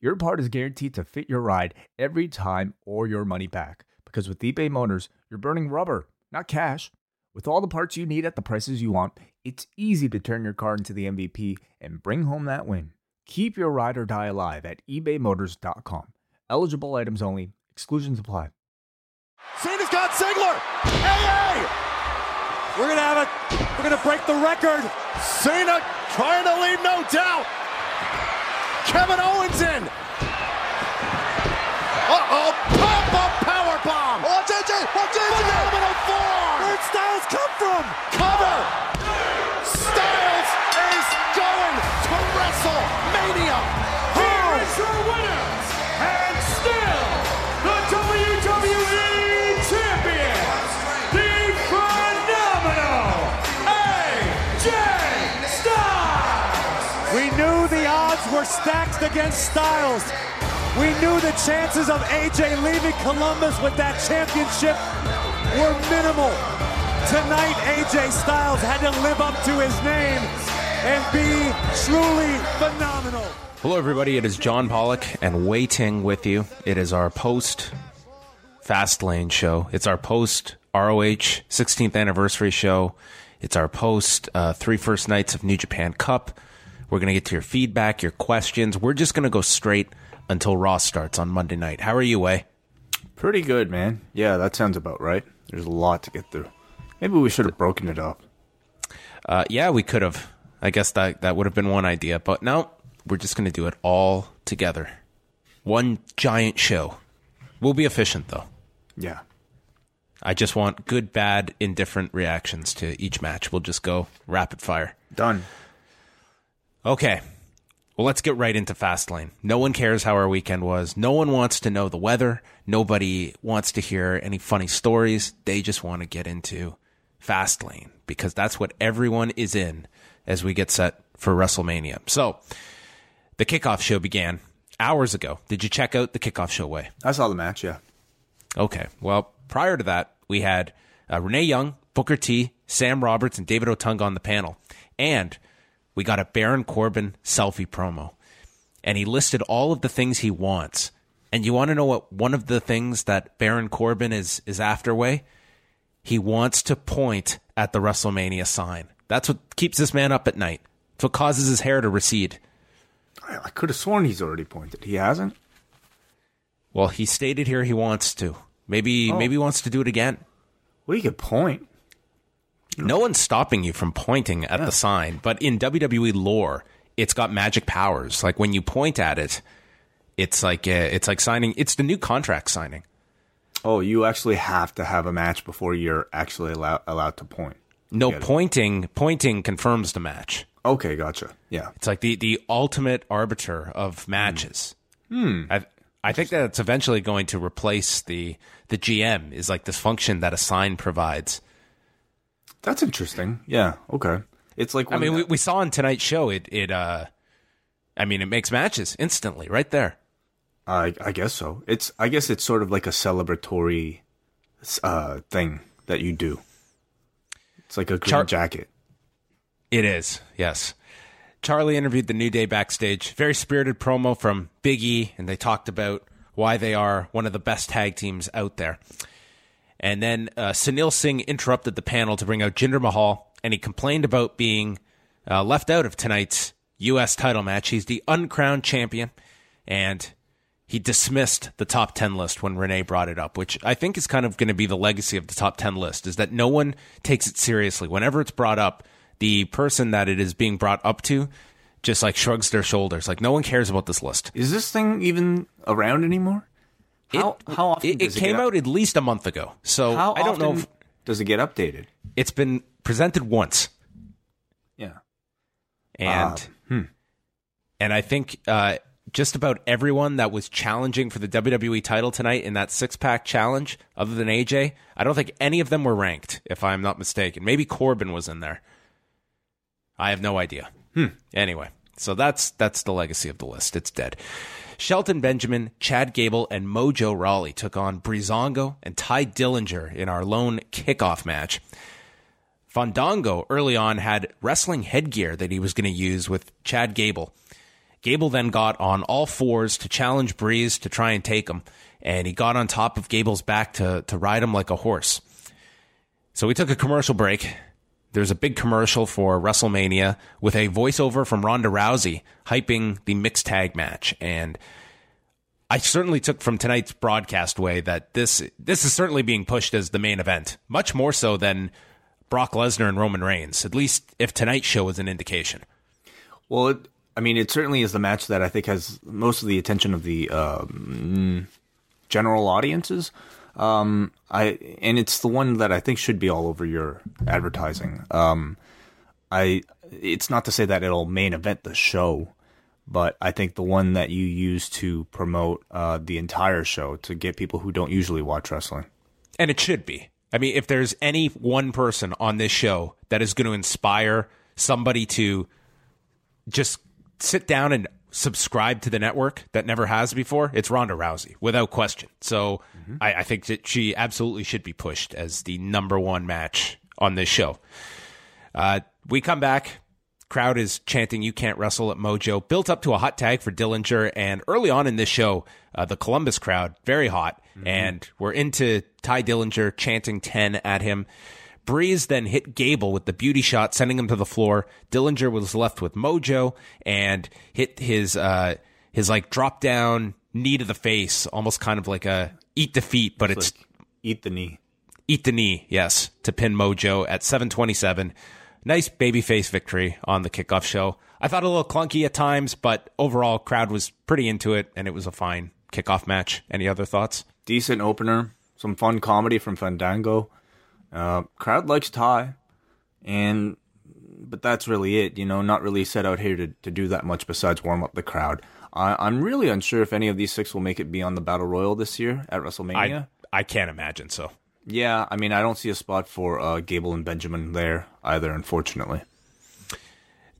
your part is guaranteed to fit your ride every time or your money back. Because with eBay Motors, you're burning rubber, not cash. With all the parts you need at the prices you want, it's easy to turn your car into the MVP and bring home that win. Keep your ride or die alive at ebaymotors.com. Eligible items only, exclusions apply. Cena's got Ziggler. Hey! We're gonna have it. We're gonna break the record. Cena trying to leave, no doubt. Kevin Owens in. Uh-oh, pop-up power bomb. Oh, watch AJ, watch oh, AJ. Phenomenal forearm. Where'd Styles come from? Were stacked against Styles. We knew the chances of AJ leaving Columbus with that championship were minimal. Tonight, AJ Styles had to live up to his name and be truly phenomenal. Hello, everybody. It is John Pollock and Wai Ting with you. It is our post Fastlane show. It's our post ROH 16th anniversary show. It's our post uh, three first nights of New Japan Cup. We're going to get to your feedback, your questions. We're just going to go straight until Raw starts on Monday night. How are you, Wai? Pretty good, man. Yeah, that sounds about right. There's a lot to get through. Maybe we should have broken it up. Uh, yeah, we could have. I guess that that would have been one idea, but no, we're just going to do it all together. One giant show. We'll be efficient though. Yeah. I just want good, bad, indifferent reactions to each match. We'll just go rapid fire. Done. Okay. Well, let's get right into Fastlane. No one cares how our weekend was. No one wants to know the weather. Nobody wants to hear any funny stories. They just want to get into Fastlane because that's what everyone is in as we get set for WrestleMania. So, the kickoff show began hours ago. Did you check out the kickoff show Wai? I saw the match, yeah. Okay. Well, prior to that, we had uh, Renee Young, Booker T, Sam Roberts, and David Otunga on the panel. And we got a Baron Corbin selfie promo. And he listed all of the things he wants. And you want to know what one of the things that Baron Corbin is is after Wai? He wants to point at the WrestleMania sign. That's what keeps this man up at night. It's what causes his hair to recede. I, could have sworn he's already pointed. He hasn't? Well, he stated here he wants to. Maybe oh. maybe he wants to do it again. Well, he could point. No one's stopping you from pointing at the sign, but in WWE lore, it's got magic powers. Like when you point at it, it's like uh, it's like signing. It's the new contract signing. Oh, you actually have to have a match before you're actually allow- allowed to point. No Get it. pointing. Pointing confirms the match. Okay, gotcha. Yeah. It's like the the ultimate arbiter of matches. Hmm. I I think that it's eventually going to replace the the GM. Is like this function that a sign provides. That's interesting. Yeah, okay. It's like I mean, we, we saw on tonight's show. It it uh, I mean, it makes matches instantly right there. I I guess so. It's I guess it's sort of like a celebratory uh thing that you do. It's like a green Char- jacket. It is, yes. Charly interviewed the New Day backstage. Very spirited promo from Big E, and they talked about why they are one of the best tag teams out there. And then uh, Sunil Singh interrupted the panel to bring out Jinder Mahal, and he complained about being uh, left out of tonight's U.S. title match. He's the uncrowned champion, and he dismissed the top 10 list when Renee brought it up, which I think is kind of going to be the legacy of the top 10 list, is that no one takes it seriously. Whenever it's brought up, the person that it is being brought up to just like shrugs their shoulders. Like, no one cares about this list. Is this thing even around anymore? How it, how often it, it does came get up- out at least a month ago. So How I don't know if does it get updated? it's been presented once. Yeah. And Uh, and I think uh, just about everyone that was challenging for the WWE title tonight in that six pack challenge, other than AJ, I don't think any of them were ranked, if I'm not mistaken. Maybe Corbin was in there. I have no idea. Hmm. Anyway, so that's that's the legacy of the list. It's dead. Shelton Benjamin, Chad Gable, and Mojo Rawley took on Breezango and Tye Dillinger in our lone kickoff match. Fandango early on had wrestling headgear that he was going to use with Chad Gable. Gable then got on all fours to challenge Breeze to try and take him, and he got on top of Gable's back to, to ride him like a horse. So we took a commercial break. There's a big commercial for WrestleMania with a voiceover from Ronda Rousey hyping the mixed tag match. And I certainly took from tonight's broadcast Wai that this this is certainly being pushed as the main event, much more so than Brock Lesnar and Roman Reigns. At least if tonight's show is an indication. Well, it, I mean, it certainly is the match that I think has most of the attention of the um, general audiences. Um, I and it's the one that I think should be all over your advertising. Um, I it's not to say that it'll main event the show, but I think the one that you use to promote uh, the entire show to get people who don't usually watch wrestling. And it should be. I mean, if there's any one person on this show that is going to inspire somebody to just sit down and subscribe to the network that never has before, it's Ronda Rousey, without question. So mm-hmm. I, I, think that she absolutely should be pushed as the number one match on this show. Uh, we come back. Crowd is chanting, You can't wrestle at Mojo. Built up to a hot tag for Dillinger. And early on in this show, uh, the Columbus crowd, very hot. Mm-hmm. And we're into Tye Dillinger chanting 10 at him. Breeze then hit Gable with the beauty shot, sending him to the floor. Dillinger was left with Mojo and hit his uh, his like drop down knee to the face, almost kind of like a eat the feet, but it's, it's like eat the knee. Eat the knee, yes, to pin Mojo at 727. Nice babyface victory on the kickoff show. I thought a little clunky at times, but overall, crowd was pretty into it, and it was a fine kickoff match. Any other thoughts? Decent opener, some fun comedy from Fandango. Uh, crowd likes Tye, and but that's really it. You know, not really set out here to, to do that much besides warm up the crowd. I, I'm really unsure if any of these six will make it beyond the Battle Royal this year at WrestleMania. I, I can't imagine so. Yeah, I mean, I don't see a spot for uh, Gable and Benjamin there either, unfortunately.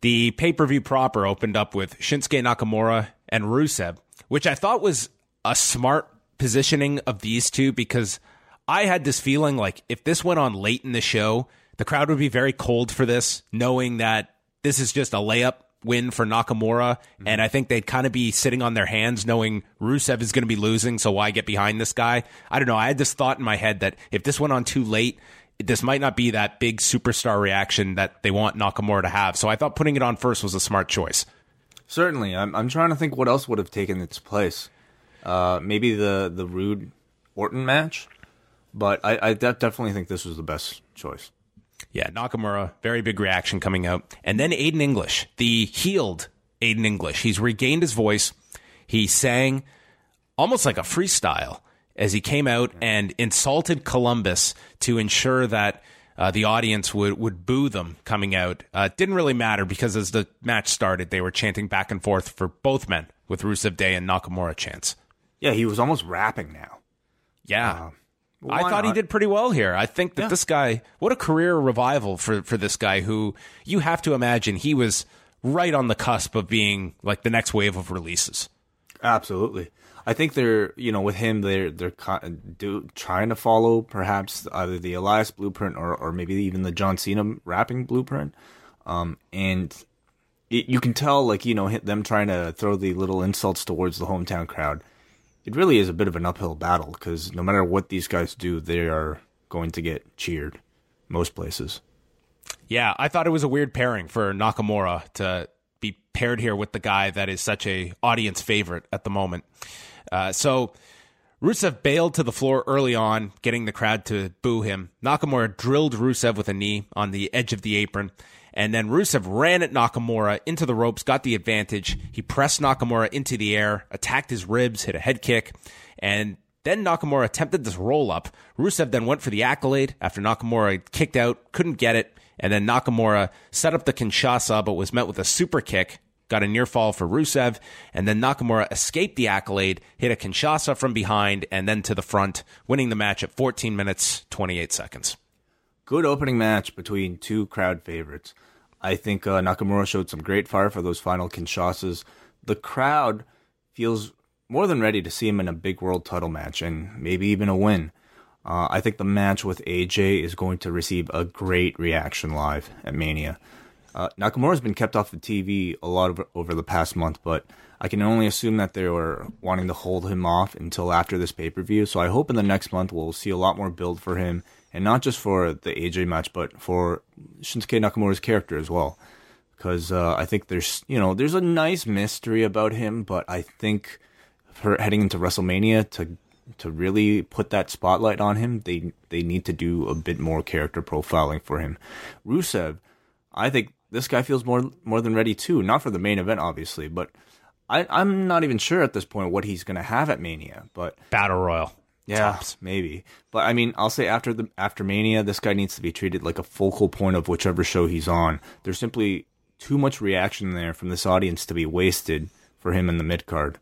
The pay per view proper opened up with Shinsuke Nakamura and Rusev, which I thought was a smart positioning of these two because I had this feeling like if this went on late in the show, the crowd would be very cold for this, knowing that this is just a layup win for Nakamura. Mm-hmm. And I think they'd kind of be sitting on their hands knowing Rusev is going to be losing. So why get behind this guy? I don't know. I had this thought in my head that if this went on too late, this might not be that big superstar reaction that they want Nakamura to have. So I thought putting it on first was a smart choice. Certainly. I'm, I'm trying to think what else would have taken its place. Uh, maybe the, the Roode Orton match? But I, I definitely think this was the best choice. Yeah, Nakamura, very big reaction coming out. And then Aiden English, the healed Aiden English. He's regained his voice. He sang almost like a freestyle as he came out and insulted Columbus to ensure that uh, the audience would, would boo them coming out. Uh, it didn't really matter because as the match started, they were chanting back and forth for both men with Rusev Day and Nakamura chants. Yeah, he was almost rapping now. Yeah. Uh, I thought he did pretty well here. I think that yeah. this guy, what a career revival for, for this guy who you have to imagine he was right on the cusp of being like the next wave of releases. Absolutely. I think they're, you know, with him, they're they're do, trying to follow perhaps either the Elias blueprint or, or maybe even the John Cena rapping blueprint. Um, and it, you can tell, like, you know, them trying to throw the little insults towards the hometown crowd it really is a bit of an uphill battle because no matter what these guys do, they are going to get cheered most places. Yeah, I thought it was a weird pairing for Nakamura to be paired here with the guy that is such a audience favorite at the moment. Uh, so Rusev bailed to the floor early on, getting the crowd to boo him. Nakamura drilled Rusev with a knee on the edge of the apron. And then Rusev ran at Nakamura into the ropes, got the advantage. He pressed Nakamura into the air, attacked his ribs, hit a head kick, and then Nakamura attempted this roll up. Rusev then went for the accolade after Nakamura kicked out, couldn't get it. And then Nakamura set up the Kinshasa, but was met with a super kick got a near fall for Rusev, and then Nakamura escaped the accolade, hit a Kinshasa from behind, and then to the front, winning the match at 14 minutes, 28 seconds. Good opening match between two crowd favorites. I think uh, Nakamura showed some great fire for those final Kinshasas. The crowd feels more than ready to see him in a big world title match and maybe even a win. Uh, I think the match with AJ is going to receive a great reaction live at Mania. Uh, Nakamura's been kept off the TV a lot of, over the past month, but I can only assume that they were wanting to hold him off until after this pay per view. So I hope in the next month we'll see a lot more build for him, and not just for the AJ match, but for Shinsuke Nakamura's character as well. Because uh, I think there's you know there's a nice mystery about him, but I think for heading into WrestleMania to to really put that spotlight on him, they they need to do a bit more character profiling for him. Rusev, I think this guy feels more more than ready too. Not for the main event, obviously, but I, I'm not even sure at this point what he's going to have at Mania. But Battle Royal. Yeah, Tops. maybe. But I mean, I'll say after the after Mania, this guy needs to be treated like a focal point of whichever show he's on. There's simply too much reaction there from this audience to be wasted for him in the mid card.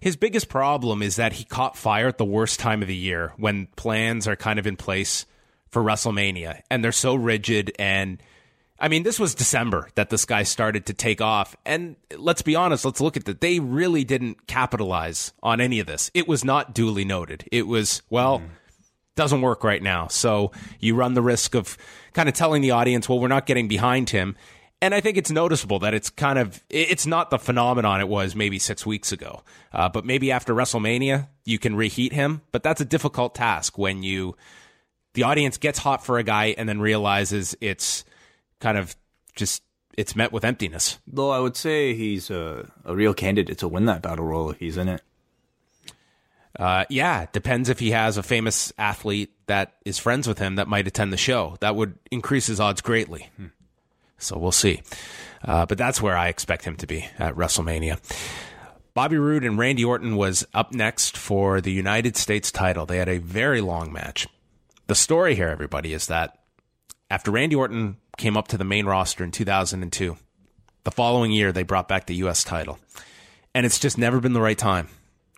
His biggest problem is that he caught fire at the worst time of the year when plans are kind of in place for WrestleMania and they're so rigid. And I mean, this was December that this guy started to take off. And let's be honest, let's look at that. They really didn't capitalize on any of this. It was not duly noted. It was, well, doesn't work right now. So you run the risk of kind of telling the audience, well, we're not getting behind him. And I think it's noticeable that it's kind of it's not the phenomenon it was maybe six weeks ago, uh, but maybe after WrestleMania you can reheat him. But that's a difficult task when you the audience gets hot for a guy and then realizes it's kind of just it's met with emptiness. Though I would say he's a, a real candidate to win that battle royal if he's in it. Uh, yeah, depends if he has a famous athlete that is friends with him that might attend the show. That would increase his odds greatly. So we'll see. Uh, but that's where I expect him to be at WrestleMania. Bobby Roode and Randy Orton was up next for the United States title. They had a very long match. The story here, everybody, is that after Randy Orton came up to the main roster in 2002, the following year they brought back the U.S. title. And it's just never been the right time.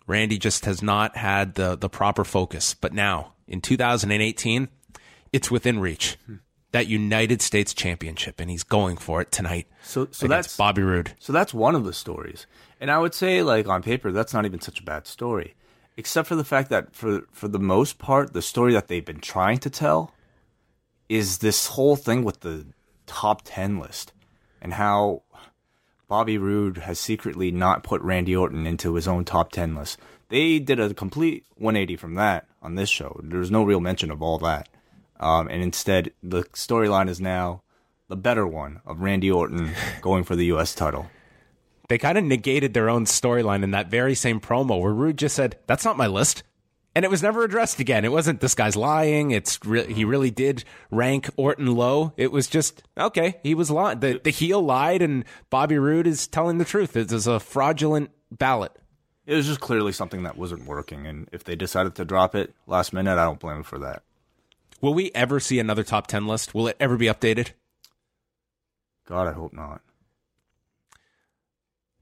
Randy just has not had the, the proper focus. But now, in 2018, it's within reach. That United States Championship, and he's going for it tonight. So, so that's Bobby Roode. So that's one of the stories, and I would say, like on paper, that's not even such a bad story, except for the fact that for for the most part, the story that they've been trying to tell is this whole thing with the top ten list, and how Bobby Roode has secretly not put Randy Orton into his own top ten list. They did a complete 180 from that on this show. There's no real mention of all that. Um, and instead, the storyline is now the better one of Randy Orton going for the U.S. title. They kind of negated their own storyline in that very same promo where Roode just said, "That's not my list." And it was never addressed again. It wasn't this guy's lying. It's re- he mm-hmm. really did rank Orton low. It was just okay. He was lying. The the heel lied, and Bobby Roode is telling the truth. It is a fraudulent ballot. It was just clearly something that wasn't working, and if they decided to drop it last minute, I don't blame them for that. Will we ever see another top ten list? Will it ever be updated? God, I hope not.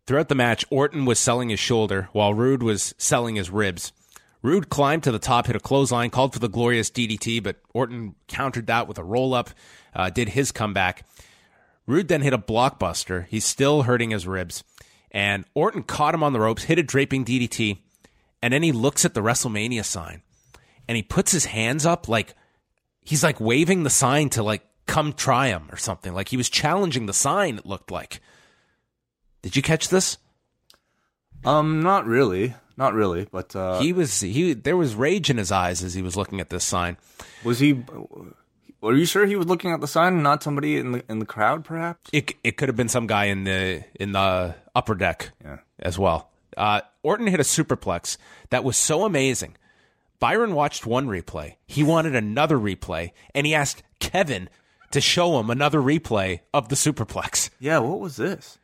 Throughout the match, Orton was selling his shoulder while Roode was selling his ribs. Roode climbed to the top, hit a clothesline, called for the glorious DDT, but Orton countered that with a roll up, uh, did his comeback. Roode then hit a blockbuster. He's still hurting his ribs. And Orton caught him on the ropes, hit a draping DDT, and then he looks at the WrestleMania sign and he puts his hands up like he's like waving the sign to like come try him or something. Like he was challenging the sign, it looked like. Did you catch this? Um, not really, not really, but uh, he was he there was rage in his eyes as he was looking at this sign. was he? Are you sure he was looking at the sign and not somebody in the in the crowd, perhaps? It it could have been some guy in the in the upper deck Yeah. as well. Uh, Orton hit a superplex that was so amazing. Byron watched one replay. He wanted another replay, and he asked Kevin to show him another replay of the superplex. Yeah. What was this?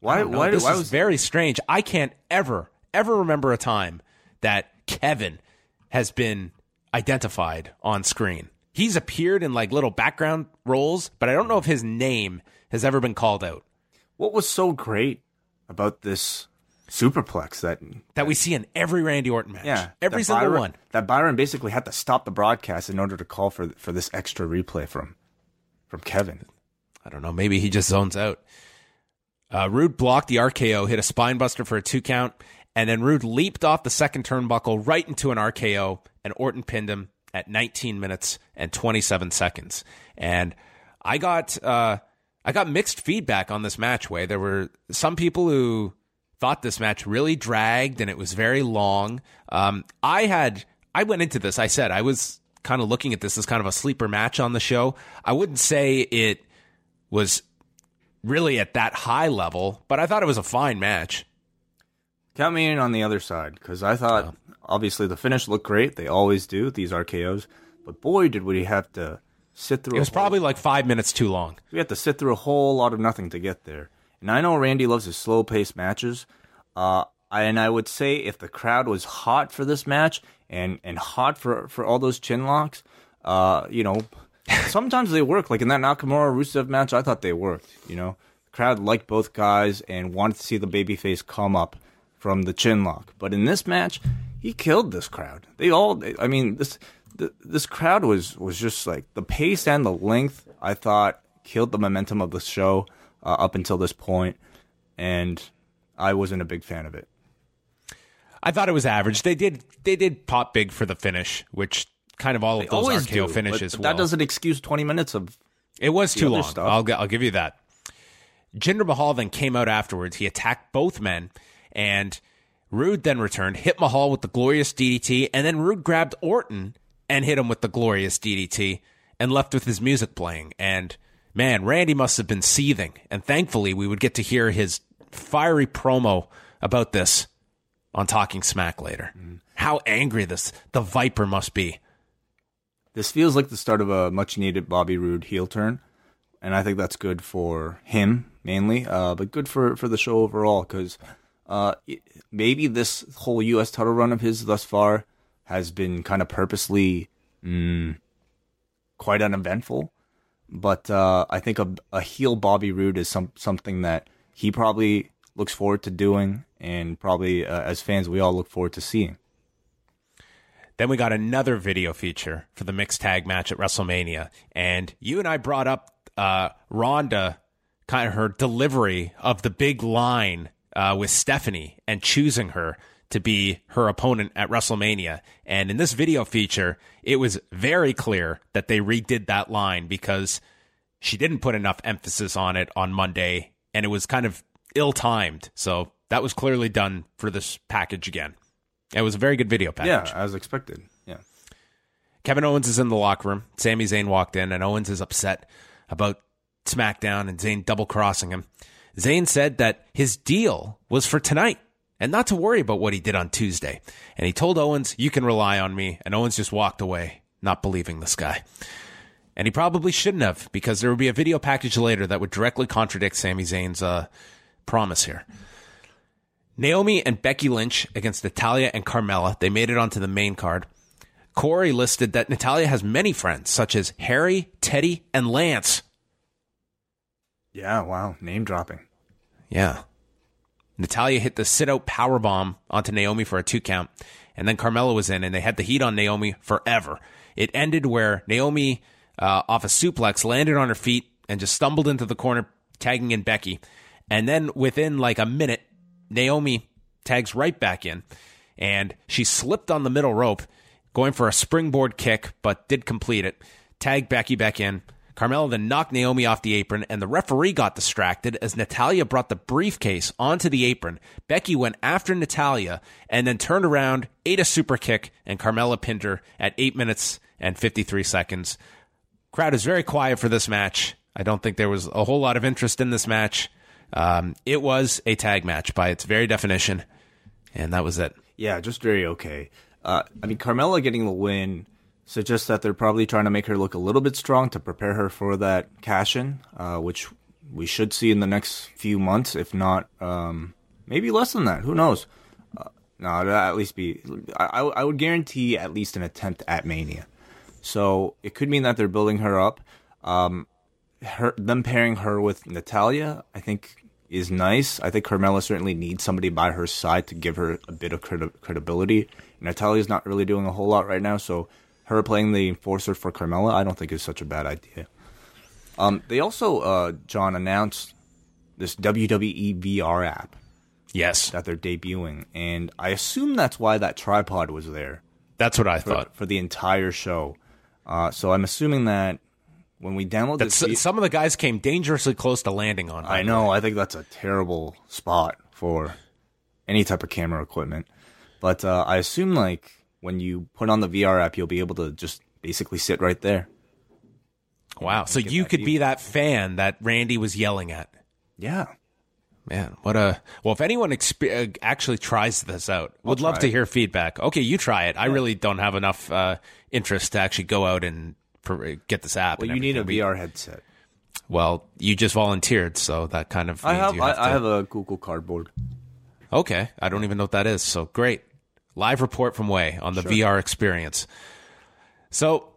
Why? Why? this why is was very strange. I can't ever, ever remember a time that Kevin has been identified on screen. He's appeared in like little background roles, but I don't know if his name has ever been called out. What was so great about this superplex that that we see in every Randy Orton match. yeah every single Byron- one. that Byron basically had to stop the broadcast in order to call for for this extra replay from from Kevin. I don't know. Maybe he just zones out. Uh, Roode blocked the RKO, hit a spinebuster for a two count, and then Roode leaped off the second turnbuckle right into an RKO, and Orton pinned him at 19 minutes and 27 seconds. And I got uh, I got mixed feedback on this match. Wai there were some people who thought this match really dragged and it was very long. Um, I had I went into this. I said I was kind of looking at this as kind of a sleeper match on the show. I wouldn't say it was really at that high level, but I thought it was a fine match. Count me in on the other side because I thought obviously the finish looked great. They always do these RKO's, but boy, did we have to sit through. It a was whole- probably like five minutes too long. we had to sit through a whole lot of nothing to get there. And I know Randy loves his slow paced matches. Uh, and I would say if the crowd was hot for this match and, and hot for, for all those chin locks, uh, you know, sometimes they work. Like in that Nakamura Rusev match, I thought they worked. You know, the crowd liked both guys and wanted to see the babyface come up from the chin lock. But in this match, he killed this crowd. They all, I mean, this th- this crowd was was just like the pace and the length. I thought killed the momentum of the show uh, up until this point, and I wasn't a big fan of it. I thought it was average. They did they did pop big for the finish, which kind of all of those RKO do, finishes. but will. that doesn't excuse twenty minutes of It was too long. stuff. I'll, I'll give you that. Jinder Mahal then came out afterwards. He attacked both men, and Roode then returned, hit Mahal with the glorious DDT, and then Roode grabbed Orton and hit him with the glorious DDT and left with his music playing. And man, Randy must have been seething. And thankfully, we would get to hear his fiery promo about this on Talking Smack later. Mm. How angry this the Viper must be. This feels like the start of a much needed Bobby Roode heel turn, and I think that's good for him mainly, uh, but good for, for the show overall because uh, maybe this whole U.S. title run of his thus far has been kind of purposely mm, quite uneventful. But uh, I think a, a heel Bobby Roode is some something that he probably looks forward to doing, and probably uh, as fans we all look forward to seeing. Then we got another video feature for the mixed tag match at WrestleMania. And you and I brought up uh, Ronda, kind of her delivery of the big line uh, with Stephanie and choosing her to be her opponent at WrestleMania. And in this video feature, it was very clear that they redid that line because she didn't put enough emphasis on it on Monday and it was kind of ill timed. So that was clearly done for this package again. It was a very good video package. Yeah, as expected. Yeah. Kevin Owens is in the locker room. Sami Zayn walked in, and Owens is upset about SmackDown and Zayn double crossing him. Zayn said that his deal was for tonight and not to worry about what he did on Tuesday. And he told Owens, You can rely on me. And Owens just walked away, not believing this guy. And he probably shouldn't have, because there would be a video package later that would directly contradict Sami Zayn's uh, promise here. Naomi and Becky Lynch against Natalya and Carmella. They made it onto the main card. Corey listed that Natalya has many friends, such as Harry, Teddy, and Lance. Yeah, wow. Name dropping. Yeah. Natalya hit the sit out power bomb onto Naomi for a two count, and then Carmella was in, and they had the heat on Naomi forever. It ended where Naomi, uh, off a suplex, landed on her feet and just stumbled into the corner, tagging in Becky. And then within like a minute, Naomi tags right back in, and she slipped on the middle rope, going for a springboard kick, but did complete it. Tagged Becky back in. Carmella then knocked Naomi off the apron, and the referee got distracted as Natalya brought the briefcase onto the apron. Becky went after Natalya and then turned around, ate a super kick, and Carmella pinned her at 8 minutes and 53 seconds. Crowd is very quiet for this match. I don't think there was a whole lot of interest in this match. Um, it was a tag match by its very definition, and that was it. Yeah, just very okay. Uh, I mean, Carmella getting the win suggests that they're probably trying to make her look a little bit strong to prepare her for that cash in, uh, which we should see in the next few months, if not um, maybe less than that. Who knows? Uh, no, it'll at least be. I, I would guarantee at least an attempt at Mania. So it could mean that they're building her up. Um, her them pairing her with Natalya, I think is nice. I think Carmella certainly needs somebody by her side to give her a bit of credi- credibility. Natalya's not really doing a whole lot right now, so her playing the enforcer for Carmella, I don't think is such a bad idea. Um, they also, uh, John, announced this WWE VR app Yes, that they're debuting, and I assume that's why that tripod was there that's what I for, thought. for the entire show. Uh, so I'm assuming that when we download That's, this, some of the guys came dangerously close to landing on. I know. I think that's a terrible spot for any type of camera equipment. But uh, I assume like when you put on the VR app, you'll be able to just basically sit right there. Wow. So you could view. be that fan that Randy was yelling at. Yeah. Man, what a well! If anyone exp- uh, actually tries this out, would love try to hear feedback. Okay, you try it. I really don't have enough uh, interest to actually go out and get this app. Well, you need a everything. VR headset. Well, you just volunteered, so that kind of I have. I, have I to- have a Google Cardboard. Okay, I don't even know what that is. So great. Live report from Wai on the VR experience. So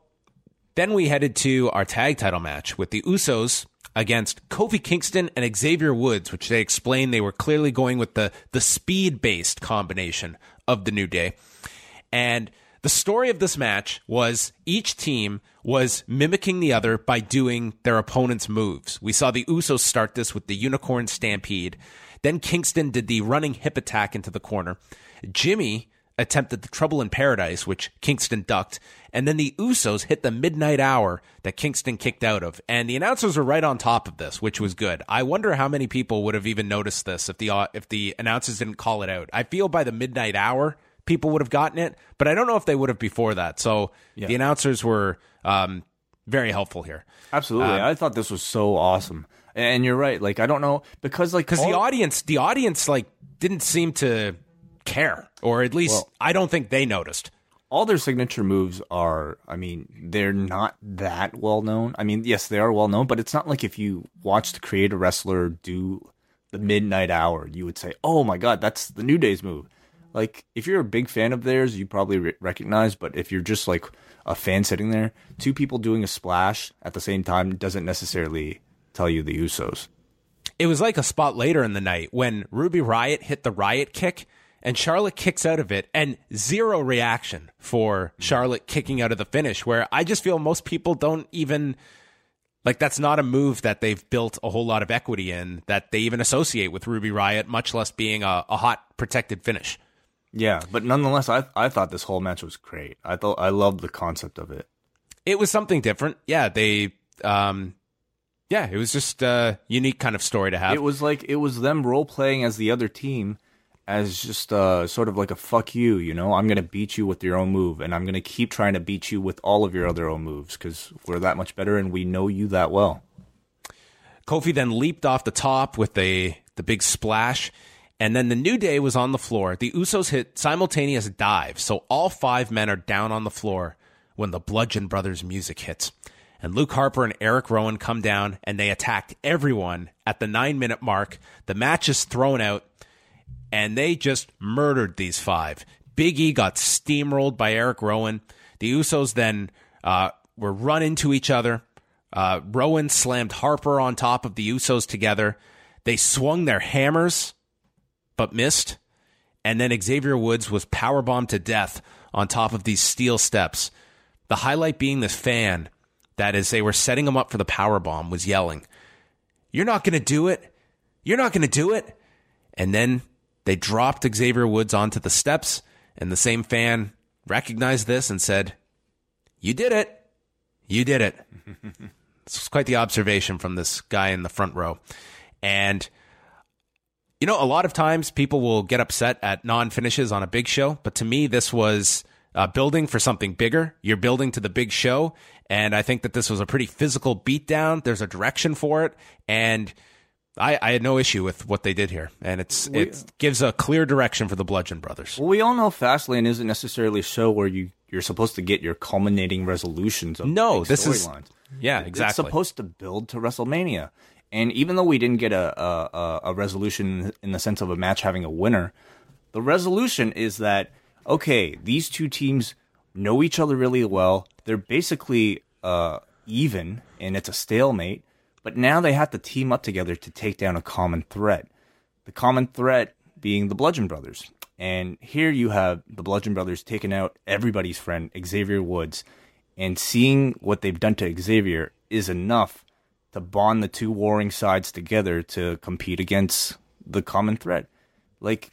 then we headed to our tag title match with the Usos against Kofi Kingston and Xavier Woods, which they explained they were clearly going with the the speed based combination of the New Day. And the story of this match was each team was mimicking the other by doing their opponent's moves. We saw the Usos start this with the Unicorn Stampede. Then Kingston did the running hip attack into the corner. Jimmy attempted the Trouble in Paradise, which Kingston ducked. And then the Usos hit the midnight hour that Kingston kicked out of. And the announcers were right on top of this, which was good. I wonder how many people would have even noticed this if the uh, if the announcers didn't call it out. I feel by the midnight hour, people would have gotten it, but I don't know if they would have before that. So the announcers were um, very helpful here Absolutely. Um, I thought this was so awesome. And you're right. Like I don't know because like because the audience, the audience, like didn't seem to care, or at least Well- I don't think they noticed. all their signature moves are i mean they're not that well known i mean yes they are well known but it's not like if you watched a creative wrestler do the midnight hour you would say oh my god that's the new day's move like if you're a big fan of theirs you probably re- recognize but if you're just like a fan sitting there two people doing a splash at the same time doesn't necessarily tell you the usos It was like a spot later in the night when Ruby Riott hit the Riott kick. And Charlotte kicks out of it, and zero reaction for Charlotte kicking out of the finish. Where I just feel most people don't even like that's not a move that they've built a whole lot of equity in that they even associate with Ruby Riott, much less being a, a hot protected finish. Yeah but nonetheless i i thought this whole match was great i thought i loved the concept of it it was something different. Yeah, they um yeah, it was just a unique kind of story to have. It was like it was them role playing as the other team, as just uh, sort of like a fuck you, you know. I'm gonna beat you with your own move, and I'm gonna keep trying to beat you with all of your other own moves because we're that much better and we know you that well. Kofi then leaped off the top with the the big splash, and then the New Day was on the floor. The Usos hit simultaneous dives, so all five men are down on the floor when the Bludgeon Brothers music hits. And Luke Harper and Eric Rowan come down and they attacked everyone at the nine minute mark. The match is thrown out and they just murdered these five. Big E got steamrolled by Eric Rowan. The Usos then uh, were run into each other. Uh, Rowan slammed Harper on top of the Usos together. They swung their hammers, but missed. And then Xavier Woods was powerbombed to death on top of these steel steps. The highlight being this fan that, as they were setting him up for the powerbomb, was yelling, You're not going to do it. You're not going to do it. And then they dropped Xavier Woods onto the steps, and the same fan recognized this and said, You did it. You did it. was quite the observation from this guy in the front row. And, you know, a lot of times people will get upset at non finishes on a big show, but to me, this was uh, building for something bigger. You're building to the big show. And I think that this was a pretty physical beatdown. There's a direction for it. And I, I had no issue with what they did here. And it's it gives a clear direction for the Bludgeon Brothers. Well, we all know Fastlane isn't necessarily a show where you you're supposed to get your culminating resolutions of No, this is- storylines. Yeah, It's exactly. supposed to build to WrestleMania. And even though we didn't get a, a, a- resolution in the sense of a match having a winner, the resolution is that, okay, these two teams know each other really well. They're basically uh, even, and it's a stalemate. But now they have to team up together to take down a common threat. The common threat being the Bludgeon Brothers. And here you have the Bludgeon Brothers taking out everybody's friend, Xavier Woods. And seeing what they've done to Xavier is enough to bond the two warring sides together to compete against the common threat. Like,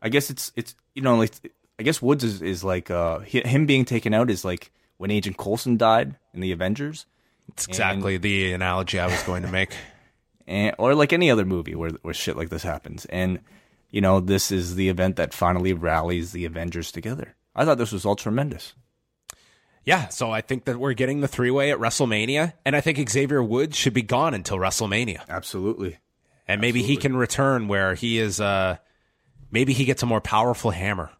I guess it's it's you know like I guess Woods is is like uh him being taken out is like when Agent Coulson died in the Avengers. It's exactly and, the analogy I was going to make. and or like any other movie where where shit like this happens. And you know, this is the event that finally rallies the Avengers together. I thought this was all tremendous. Yeah, so I think that we're getting the three way at WrestleMania, and I think Xavier Woods should be gone until WrestleMania. Absolutely. And maybe Absolutely. he can return where he is uh maybe he gets a more powerful hammer.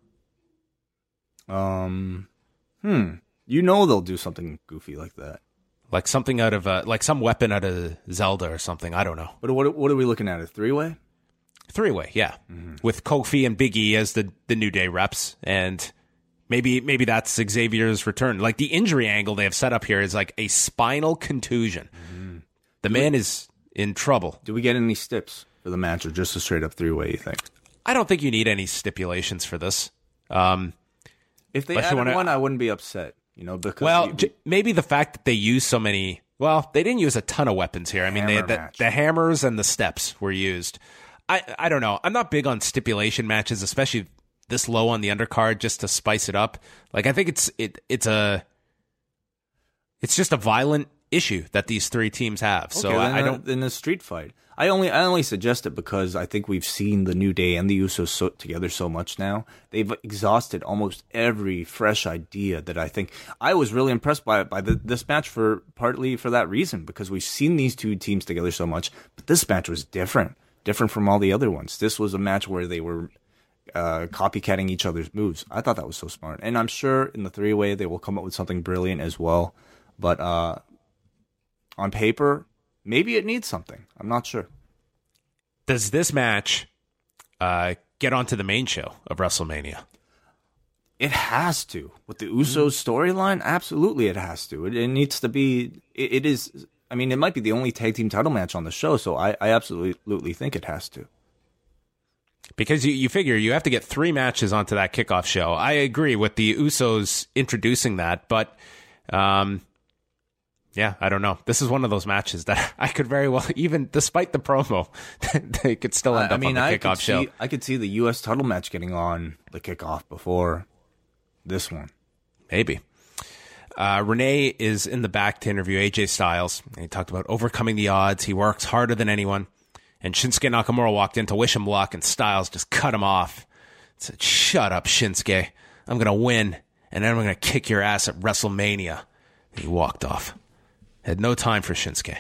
Um hmm. You know they'll do something goofy like that. Like something out of uh, like some weapon out of Zelda or something. I don't know. But what what are we looking at? A three way? Three way, yeah. Mm-hmm. With Kofi and Big E as the the New Day reps and Maybe maybe that's Xavier's return. Like the injury angle they have set up here is like a spinal contusion. Mm-hmm. The man we, is in trouble. Do we get any stips for the match or just a straight up three way? You think? I don't think you need any stipulations for this. Um, if they added wanna, one, I wouldn't be upset. You know, because well, you, j- maybe the fact that they use so many. Well, they didn't use a ton of weapons here. I mean, they, the, the hammers and the steps were used. I I don't know. I'm not big on stipulation matches, especially this low on the undercard just to spice it up. Like I think it's it it's a it's just a violent issue that these three teams have. Okay, so I, I, don't in a street fight. I only I only suggest it because I think we've seen the New Day and the Usos so, together so much now. They've exhausted almost every fresh idea that I think I was really impressed by by the, this match for partly for that reason because we've seen these two teams together so much, but this match was different, different from all the other ones. This was a match where they were uh, copycatting each other's moves. I thought that was so smart, and I'm sure in the three way they will come up with something brilliant as well. But uh, on paper, maybe it needs something. I'm not sure. Does this match uh, get onto the main show of WrestleMania? It has to with the Usos storyline. Absolutely, it has to. It, it needs to be. It, it is. I mean, it might be the only tag team title match on the show, so I, I absolutely think it has to because you, you figure you have to get three matches onto that kickoff show. I agree with the Usos introducing that, but um, yeah, I don't know. This is one of those matches that I could very well, even despite the promo, they could still end I, up I mean, on the kickoff show. See, I could see the U.S. title match getting on the kickoff before this one. Maybe. Uh, Renee is in the back to interview AJ Styles. He talked about overcoming the odds. He works harder than anyone. And Shinsuke Nakamura walked in to wish him luck, and Styles just cut him off. Said, "Shut up, Shinsuke. I'm gonna win, and then I'm gonna kick your ass at WrestleMania." And he walked off. Had no time for Shinsuke.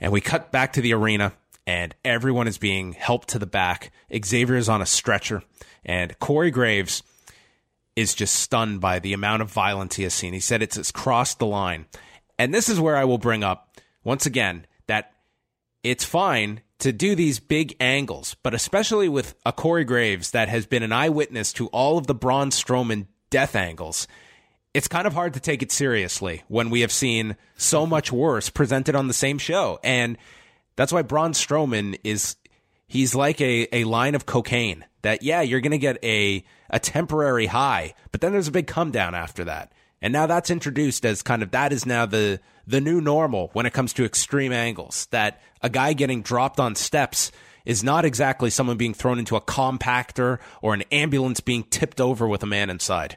And we cut back to the arena, and everyone is being helped to the back. Xavier is on a stretcher, and Corey Graves is just stunned by the amount of violence he has seen. He said it's, it's crossed the line. And this is where I will bring up, once again, it's fine to do these big angles, but especially with a Corey Graves that has been an eyewitness to all of the Braun Strowman death angles, it's kind of hard to take it seriously when we have seen so much worse presented on the same show. And that's why Braun Strowman is, he's like a, a line of cocaine that, yeah, you're to get a, a temporary high, but then there's a big come down after that. And now that's introduced as kind of that is now the the new normal when it comes to extreme angles. That a guy getting dropped on steps is not exactly someone being thrown into a compactor or an ambulance being tipped over with a man inside.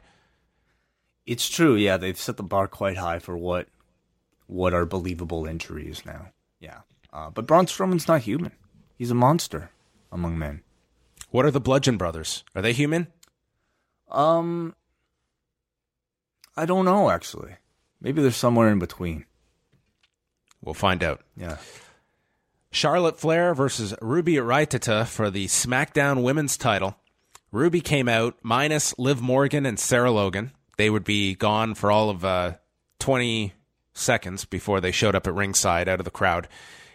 It's true, yeah. They've set the bar quite high for what what are believable injuries now. Yeah, uh, but Braun Strowman's not human. He's a monster among men. What are the Bludgeon Brothers? Are they human? Um, I don't know actually. Maybe there's somewhere in between. We'll find out. Yeah. Charlotte Flair versus Ruby Raitata for the SmackDown Women's title. Ruby came out minus Liv Morgan and Sarah Logan. They would be gone for all of uh, 20 seconds before they showed up at ringside out of the crowd.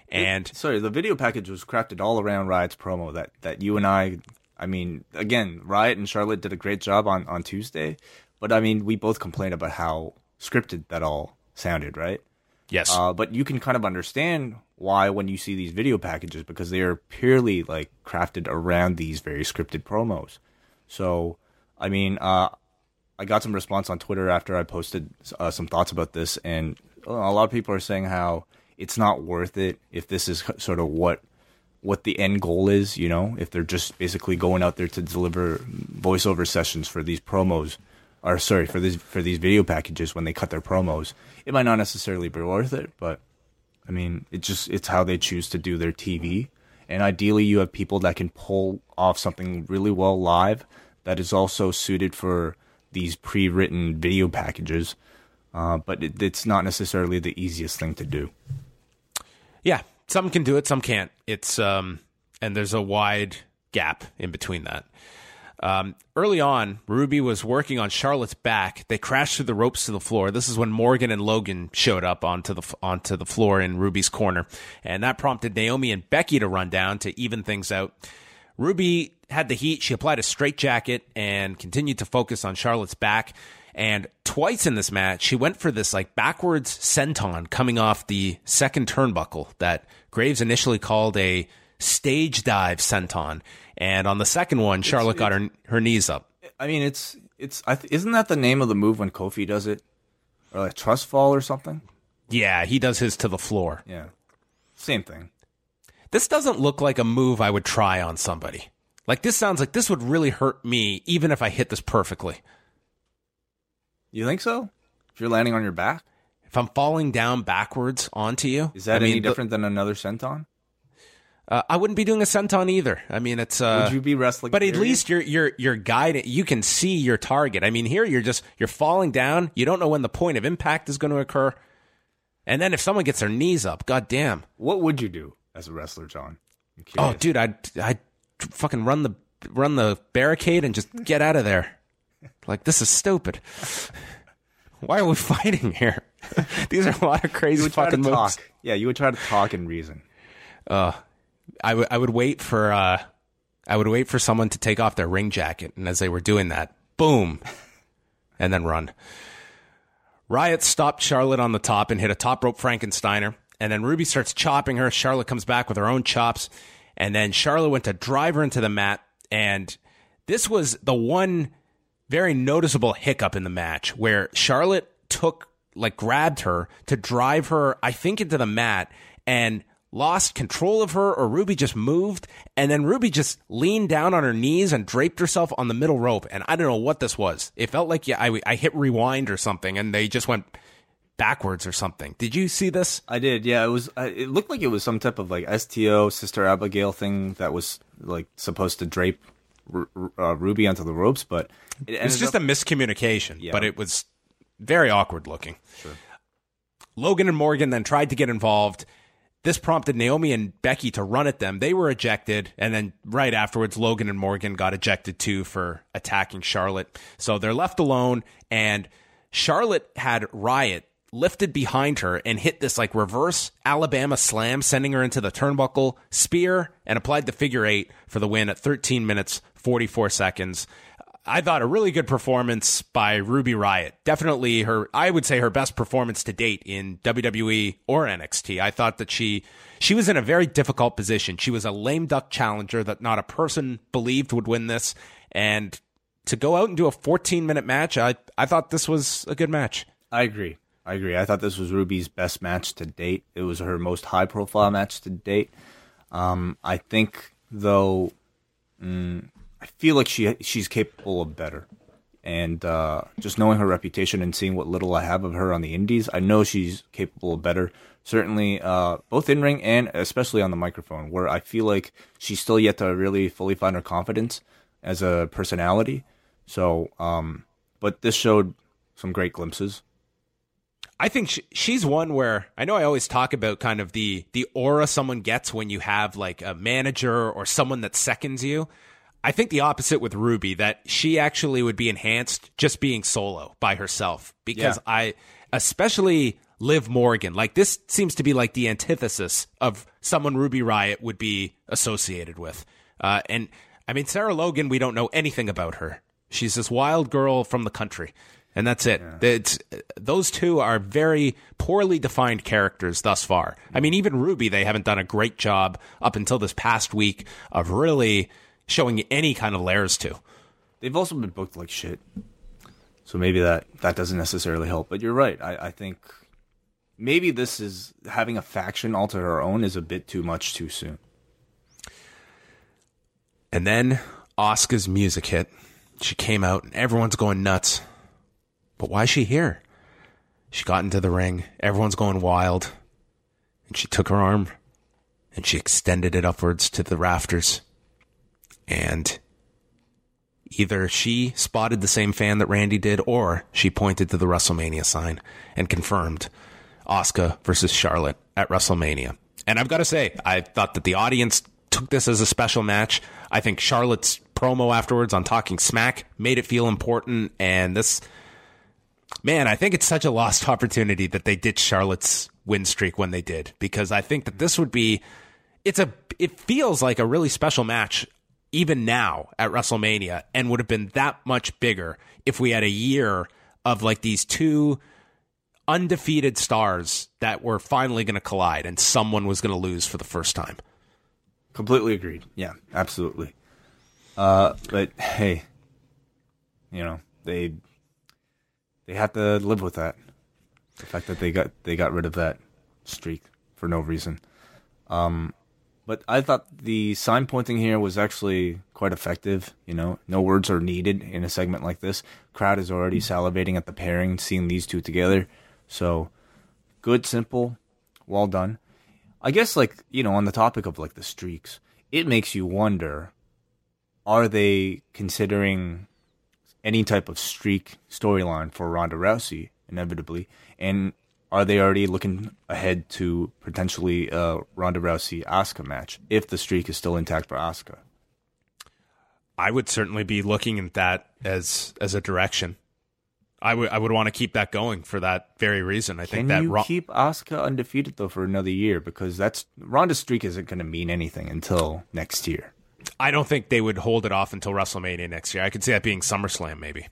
And it, sorry, the video package was crafted all around Riott's promo that that you and I I mean, again, Riott and Charlotte did a great job on on Tuesday, but I mean, we both complained about how scripted that all sounded, right? Yes. Uh, but you can kind of understand why when you see these video packages because they are purely like crafted around these very scripted promos. So, I mean, uh, I got some response on Twitter after I posted uh, some thoughts about this, and a lot of people are saying how it's not worth it if this is sort of what what the end goal is. You know, if they're just basically going out there to deliver voiceover sessions for these promos, or sorry for these for these video packages when they cut their promos, it might not necessarily be worth it. But I mean, it just it's how they choose to do their TV, and ideally you have people that can pull off something really well live that is also suited for these pre-written video packages, uh, but it, it's not necessarily the easiest thing to do. Yeah, some can do it, some can't. It's um, and there's a wide gap in between that. Um, early on, Ruby was working on Charlotte's back. They crashed through the ropes to the floor. This is when Morgan and Logan showed up onto the onto the floor in Ruby's corner, and that prompted Naomi and Becky to run down to even things out. Ruby had the heat. She applied a straight jacket and continued to focus on Charlotte's back. And twice in this match, she went for this like backwards senton coming off the second turnbuckle that Graves initially called a stage dive senton. And on the second one, Charlotte it's, got her her knees up. I mean, it's it's th- isn't that the name of the move when Kofi does it, or like trust fall or something? Yeah, he does his to the floor. Yeah, same thing. This doesn't look like a move I would try on somebody. Like this sounds like this would really hurt me even if I hit this perfectly. You think so? If you're landing on your back? If I'm falling down backwards onto you? Is that I any mean, different the, than another senton? Uh, I wouldn't be doing a senton either. I mean, it's. Uh, Would you be wrestling? But at least you're you're you're guided. You can see your target. I mean, here you're just you're falling down. You don't know when the point of impact is going to occur, and then if someone gets their knees up, god damn. What would you do as a wrestler, John? Oh, dude, I'd I'd fucking run the run the barricade and just get out of there. Like this is stupid. Why are we fighting here? These are a lot of crazy fucking moves. Talk. Yeah, you would try to talk and reason. Uh, I would I would wait for uh, I would wait for someone to take off their ring jacket, and as they were doing that, boom, and then run. Riott stopped Charlotte on the top and hit a top rope Frankensteiner, and then Ruby starts chopping her. Charlotte comes back with her own chops, and then Charlotte went to drive her into the mat, and this was the one very noticeable hiccup in the match where Charlotte took like grabbed her to drive her, I think, into the mat and lost control of her or Ruby just moved and then Ruby just leaned down on her knees and draped herself on the middle rope and I don't know what this was. It felt like yeah, I, I hit rewind or something and they just went backwards or something. Did you see this? I did. Yeah, it was. It looked like it was some type of like STO Sister Abigail thing that was like supposed to drape uh, Ruby onto the ropes, but it it's just up- a miscommunication. Yeah. But it was very awkward looking. Sure. Logan and Morgan then tried to get involved. This prompted Naomi and Becky to run at them. They were ejected, and then right afterwards, Logan and Morgan got ejected too for attacking Charlotte. So they're left alone, and Charlotte had Riott lifted behind her and hit this like reverse Alabama slam, sending her into the turnbuckle, spear, and applied the figure eight for the win at 13 minutes, 44 seconds. I thought a really good performance by Ruby Riott. Definitely her, I would say her best performance to date in WWE or NXT. I thought that she, she was in a very difficult position. She was a lame duck challenger that not a person believed would win this. And to go out and do a 14 minute match, I, I thought this was a good match. I agree. I agree. I thought this was Ruby's best match to date. It was her most high profile match to date. Um, I think, though, mm, I feel like she she's capable of better. And uh, just knowing her reputation and seeing what little I have of her on the indies, I know she's capable of better. Certainly, uh, both in ring and especially on the microphone, where I feel like she's still yet to really fully find her confidence as a personality. So, um, but this showed some great glimpses. I think she, she's one where I know I always talk about kind of the the aura someone gets when you have like a manager or someone that seconds you. I think the opposite with Ruby that she actually would be enhanced just being solo by herself because yeah. I especially Liv Morgan like this seems to be like the antithesis of someone Ruby Riott would be associated with. Uh, and I mean Sarah Logan we don't know anything about her. She's this wild girl from the country and that's it. Yeah. It's those two are very poorly defined characters thus far. I mean, even Ruby, they haven't done a great job up until this past week of really showing any kind of layers to. They've also been booked like shit. So maybe that, that doesn't necessarily help. But you're right. I, I think maybe this is having a faction all to her own is a bit too much too soon. And then Asuka's music hit. She came out and everyone's going nuts. But why is she here? She got into the ring. Everyone's going wild. And she took her arm and she extended it upwards to the rafters. And either she spotted the same fan that Randy did or she pointed to the WrestleMania sign and confirmed Asuka versus Charlotte at WrestleMania. And I've got to say, I thought that the audience took this as a special match. I think Charlotte's promo afterwards on Talking Smack made it feel important. And this, man, I think it's such a lost opportunity that they ditched Charlotte's win streak when they did, because I think that this would be, it's a, it feels like a really special match even now at WrestleMania and would have been that much bigger if we had a year of like these two undefeated stars that were finally going to collide and someone was going to lose for the first time. Completely agreed. Yeah, absolutely. Uh, but hey, you know they they have to live with that. The fact that they got they got rid of that streak for no reason. Um, but I thought the sign pointing here was actually quite effective. You know, no words are needed in a segment like this. Crowd is already salivating at the pairing, seeing these two together. So good, simple, well done. I guess like, you know, on the topic of like the streaks, it makes you wonder are they considering any type of streak storyline for Ronda Rousey inevitably and are they already looking ahead to potentially a Ronda Rousey Asuka match if the streak is still intact for Asuka? I would certainly be looking at that as as a direction. I would I would want to keep that going for that very reason. I Can think that you Ro- keep Asuka undefeated though for another year because that's Ronda's streak isn't going to mean anything until next year. I don't think they would hold it off until WrestleMania next year. I could see that being SummerSlam maybe.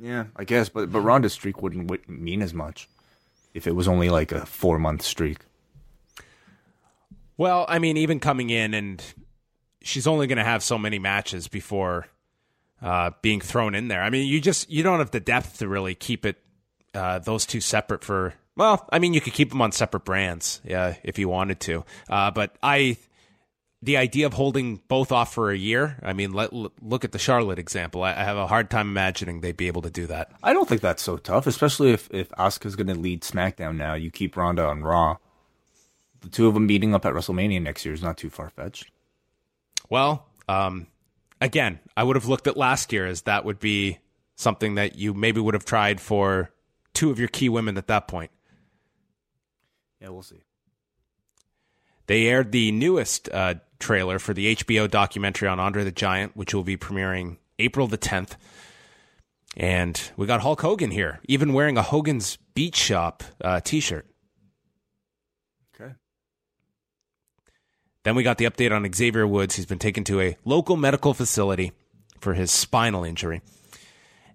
Yeah, I guess, but but Ronda's streak wouldn't, wouldn't mean as much if it was only like a four month streak. Well, I mean, even coming in and she's only going to have so many matches before uh, being thrown in there. I mean, you just you don't have the depth to really keep it uh, those two separate for. Well, I mean, you could keep them on separate brands, yeah, if you wanted to. Uh, but I, the idea of holding both off for a year. I mean, let, look at the Charlotte example. I, I have a hard time imagining they'd be able to do that. I don't think that's so tough, especially if if Asuka's going to lead SmackDown now. You keep Ronda on Raw. The two of them meeting up at WrestleMania next year is not too far fetched. Well, um, again, I would have looked at last year as that would be something that you maybe would have tried for two of your key women at that point. Yeah, we'll see. They aired the newest uh, trailer for the HBO documentary on Andre the Giant, which will be premiering April the 10th. And we got Hulk Hogan here, even wearing a Hogan's Beach Shop uh, t shirt. Okay. Then we got the update on Xavier Woods. He's been taken to a local medical facility for his spinal injury.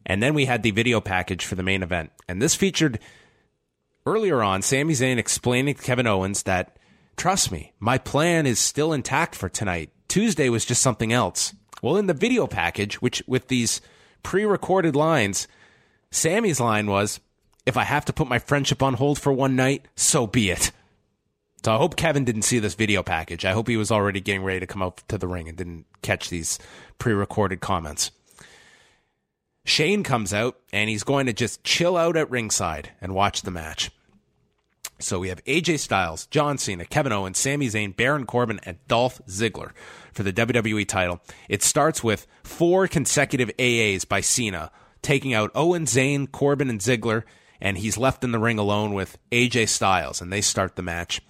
And then we had the video package for the main event. And this featured earlier on Sami Zayn explaining to Kevin Owens that, trust me, my plan is still intact for tonight. Tuesday was just something else. Well, in the video package, which with these pre recorded lines, Sammy's line was, if I have to put my friendship on hold for one night, so be it. So I hope Kevin didn't see this video package. I hope he was already getting ready to come out to the ring and didn't catch these pre-recorded comments. Shane comes out and he's going to just chill out at ringside and watch the match. So we have AJ Styles, John Cena, Kevin Owens, Sami Zayn, Baron Corbin, and Dolph Ziggler for the WWE title. It starts with four consecutive AAs by Cena, taking out Owens, Zayn, Corbin, and Ziggler, and he's left in the ring alone with AJ Styles, and they start the match.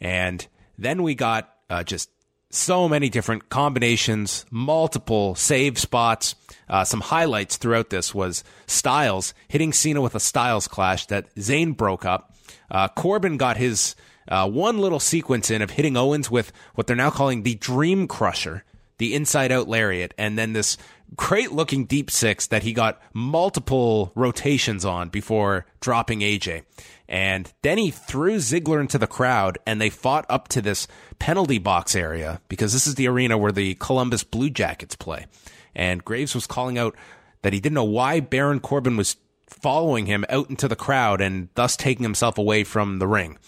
And then we got uh, just so many different combinations, multiple save spots. Uh, some highlights throughout this was Styles hitting Cena with a Styles clash that Zayn broke up. Uh, Corbin got his uh, one little sequence in of hitting Owens with what they're now calling the Dream Crusher, the inside out lariat, and then this great looking deep six that he got multiple rotations on before dropping AJ. And then he threw Ziggler into the crowd and they fought up to this penalty box area because this is the arena where the Columbus Blue Jackets play. And Graves was calling out that he didn't know why Baron Corbin was following him out into the crowd and thus taking himself away from the ring.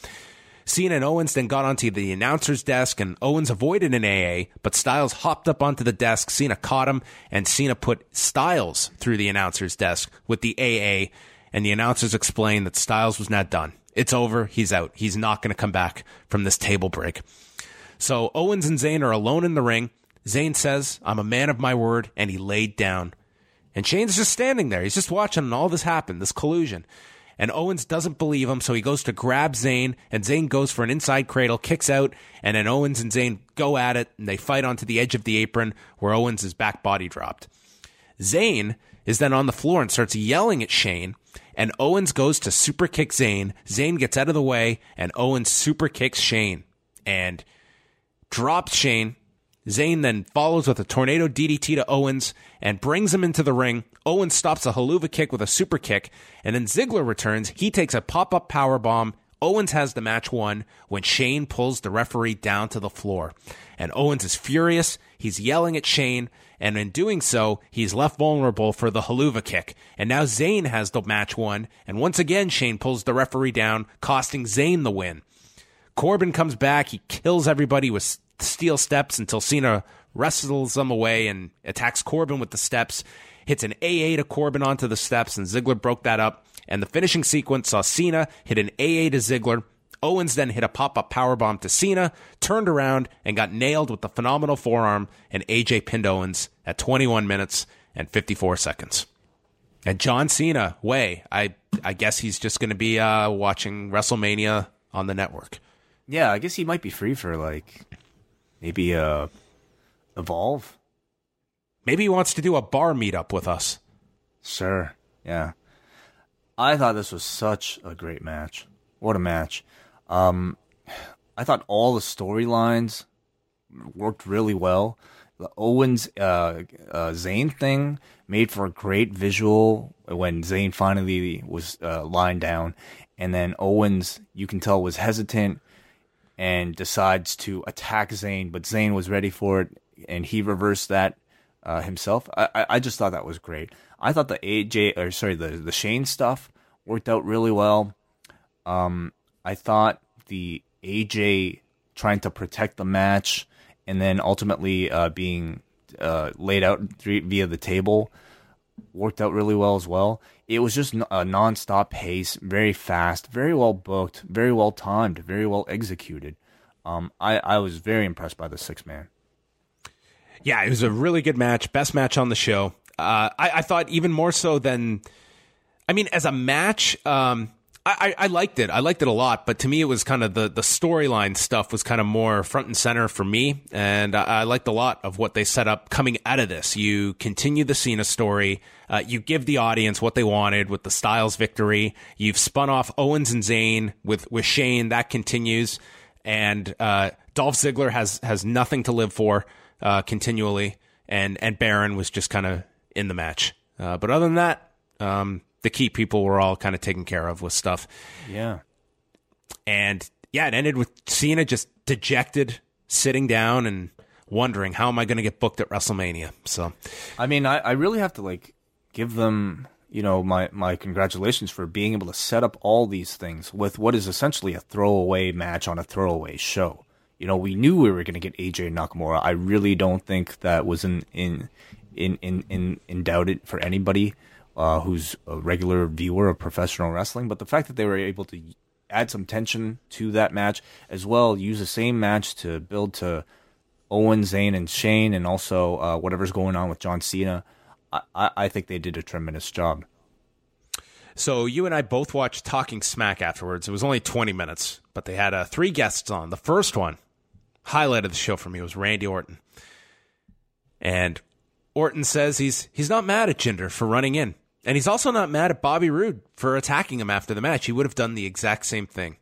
Cena and Owens then got onto the announcer's desk and Owens avoided an AA, but Styles hopped up onto the desk. Cena caught him and Cena put Styles through the announcer's desk with the AA and the announcers explained that Styles was not done. It's over. He's out. He's not going to come back from this table break. So Owens and Zayn are alone in the ring. Zayn says, I'm a man of my word, and he laid down. And Shane's just standing there. He's just watching all this happen, this collusion and Owens doesn't believe him, so he goes to grab Zayn, and Zayn goes for an inside cradle, kicks out, and then Owens and Zayn go at it, and they fight onto the edge of the apron where Owens is back body dropped. Zayn is then on the floor and starts yelling at Shane, and Owens goes to super kick Zayn. Zayn gets out of the way, and Owens super kicks Shane and drops Shane Zayn then follows with a tornado DDT to Owens and brings him into the ring. Owens stops a helluva kick with a super kick, and then Ziggler returns. He takes a pop up power bomb. Owens has the match won when Shane pulls the referee down to the floor. And Owens is furious. He's yelling at Shane, and in doing so, he's left vulnerable for the helluva kick. And now Zayn has the match won, and once again, Shane pulls the referee down, costing Zayn the win. Corbin comes back. He kills everybody with steel steps until Cena wrestles them away and attacks Corbin with the steps, hits an AA to Corbin onto the steps, and Ziggler broke that up. And the finishing sequence saw Cena hit an AA to Ziggler. Owens then hit a pop up powerbomb to Cena, turned around, and got nailed with the phenomenal forearm, and AJ pinned Owens at 21 minutes and 54 seconds. And John Cena, Wai, I I guess he's just going to be uh, watching WrestleMania on the network. Yeah, I guess he might be free for like maybe uh evolve. Maybe he wants to do a bar meetup with us. Sure. Yeah. I thought this was such a great match. What a match. Um I thought all the storylines worked really well. The Owens uh, uh, Zayn thing made for a great visual when Zayn finally was uh, lying down, and then Owens, you can tell, was hesitant and decides to attack Zayn, but Zayn was ready for it, and he reversed that uh, himself. I, I just thought that was great. I thought the AJ or sorry the the Shane stuff worked out really well. Um, I thought the AJ trying to protect the match and then ultimately uh, being uh, laid out via the table worked out really well as well. It was just a non-stop pace, very fast, very well booked, very well timed, very well executed. Um, I, I was very impressed by the six man. Yeah, it was a really good match, best match on the show. Uh, I, I, thought even more so than, I mean, as a match, um, I, I, liked it. I liked it a lot, but to me, it was kind of the, the storyline stuff was kind of more front and center for me. And I, I, liked a lot of what they set up coming out of this. You continue the Cena story. Uh, you give the audience what they wanted with the Styles victory. You've spun off Owens and Zayn with, with Shane. That continues. And, uh, Dolph Ziggler has, has nothing to live for, uh, continually. And, and Baron was just kind of in the match. Uh, but other than that, um, the key people were all kind of taken care of with stuff. Yeah. And yeah, it ended with Cena just dejected, sitting down and wondering how am I going to get booked at WrestleMania. So, I mean, I, I really have to like give them, you know, my my congratulations for being able to set up all these things with what is essentially a throwaway match on a throwaway show. You know, we knew we were going to get AJ Nakamura. I really don't think that was in in in in in, in doubted for anybody uh, who's a regular viewer of professional wrestling. But the fact that they were able to add some tension to that match as well, use the same match to build to Owen, Zayn, and Shane, and also uh, whatever's going on with John Cena, I, I think they did a tremendous job. So you and I both watched Talking Smack afterwards. It was only 20 minutes, but they had uh, three guests on. The first one, highlight of the show for me, was Randy Orton. And Orton says he's he's not mad at Jinder for running in. And he's also not mad at Bobby Roode for attacking him after the match. He would have done the exact same thing.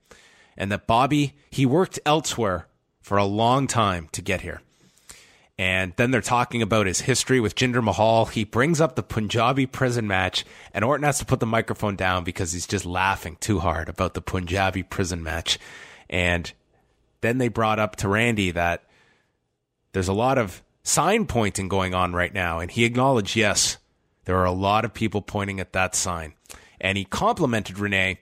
And that Bobby, he worked elsewhere for a long time to get here. And then they're talking about his history with Jinder Mahal. He brings up the Punjabi prison match, and Orton has to put the microphone down because he's just laughing too hard about the Punjabi prison match. And then they brought up to Randy that there's a lot of sign pointing going on right now. And he acknowledged, yes, there are a lot of people pointing at that sign. And he complimented Renee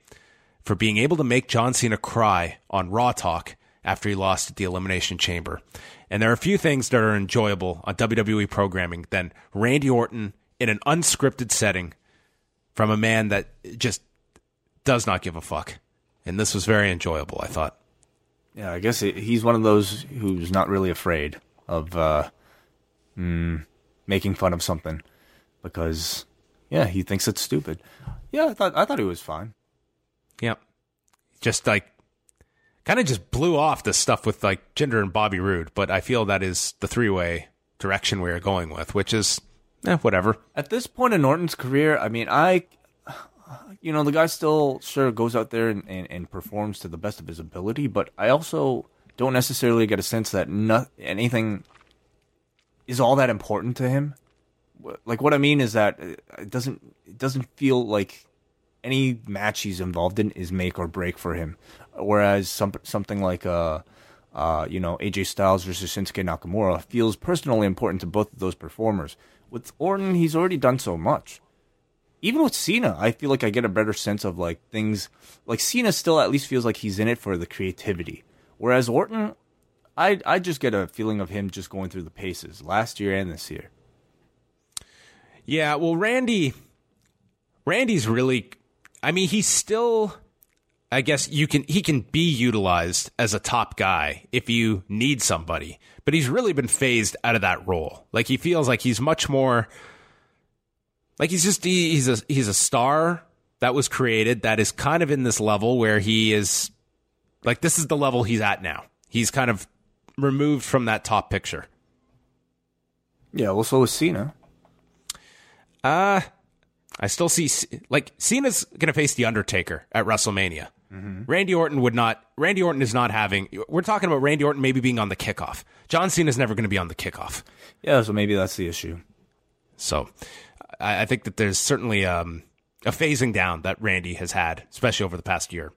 for being able to make John Cena cry on Raw Talk after he lost at the Elimination Chamber. And there are a few things that are enjoyable on WWE programming than Randy Orton in an unscripted setting from a man that just does not give a fuck. And this was very enjoyable, I thought. Yeah, I guess he's one of those who's not really afraid of uh, mm, making fun of something because, yeah, he thinks it's stupid. Yeah, I thought I thought he was fine. Yep. Just like kind of just blew off the stuff with like Jinder and Bobby Roode, but I feel that is the three way direction we are going with, which is eh, whatever. At this point in Orton's career, I mean, I, you know, the guy still sure goes out there and, and, and performs to the best of his ability, but I also don't necessarily get a sense that not, anything is all that important to him. Like what I mean is that it doesn't it doesn't feel like any match he's involved in is make or break for him. Whereas some something like uh, uh, you know AJ Styles versus Shinsuke Nakamura feels personally important to both of those performers. With Orton, he's already done so much. Even with Cena, I feel like I get a better sense of like things. Like Cena still at least feels like he's in it for the creativity, whereas Orton, I I just get a feeling of him just going through the paces last year and this year. Yeah, well, Randy, Randy's really. I mean, he's still I guess you can he can be utilized as a top guy if you need somebody, but he's really been phased out of that role. Like he feels like he's much more like he's just he, he's a he's a star that was created that is kind of in this level where he is like this is the level he's at now. He's kind of removed from that top picture. Yeah, well, so is Cena. Uh I still see like Cena's gonna face the Undertaker at WrestleMania. Mm-hmm. Randy Orton would not. Randy Orton is not having. We're talking about Randy Orton maybe being on the kickoff. John Cena is never going to be on the kickoff. Yeah, so maybe that's the issue. So, I, I think that there's certainly um, a phasing down that Randy has had, especially over the past year.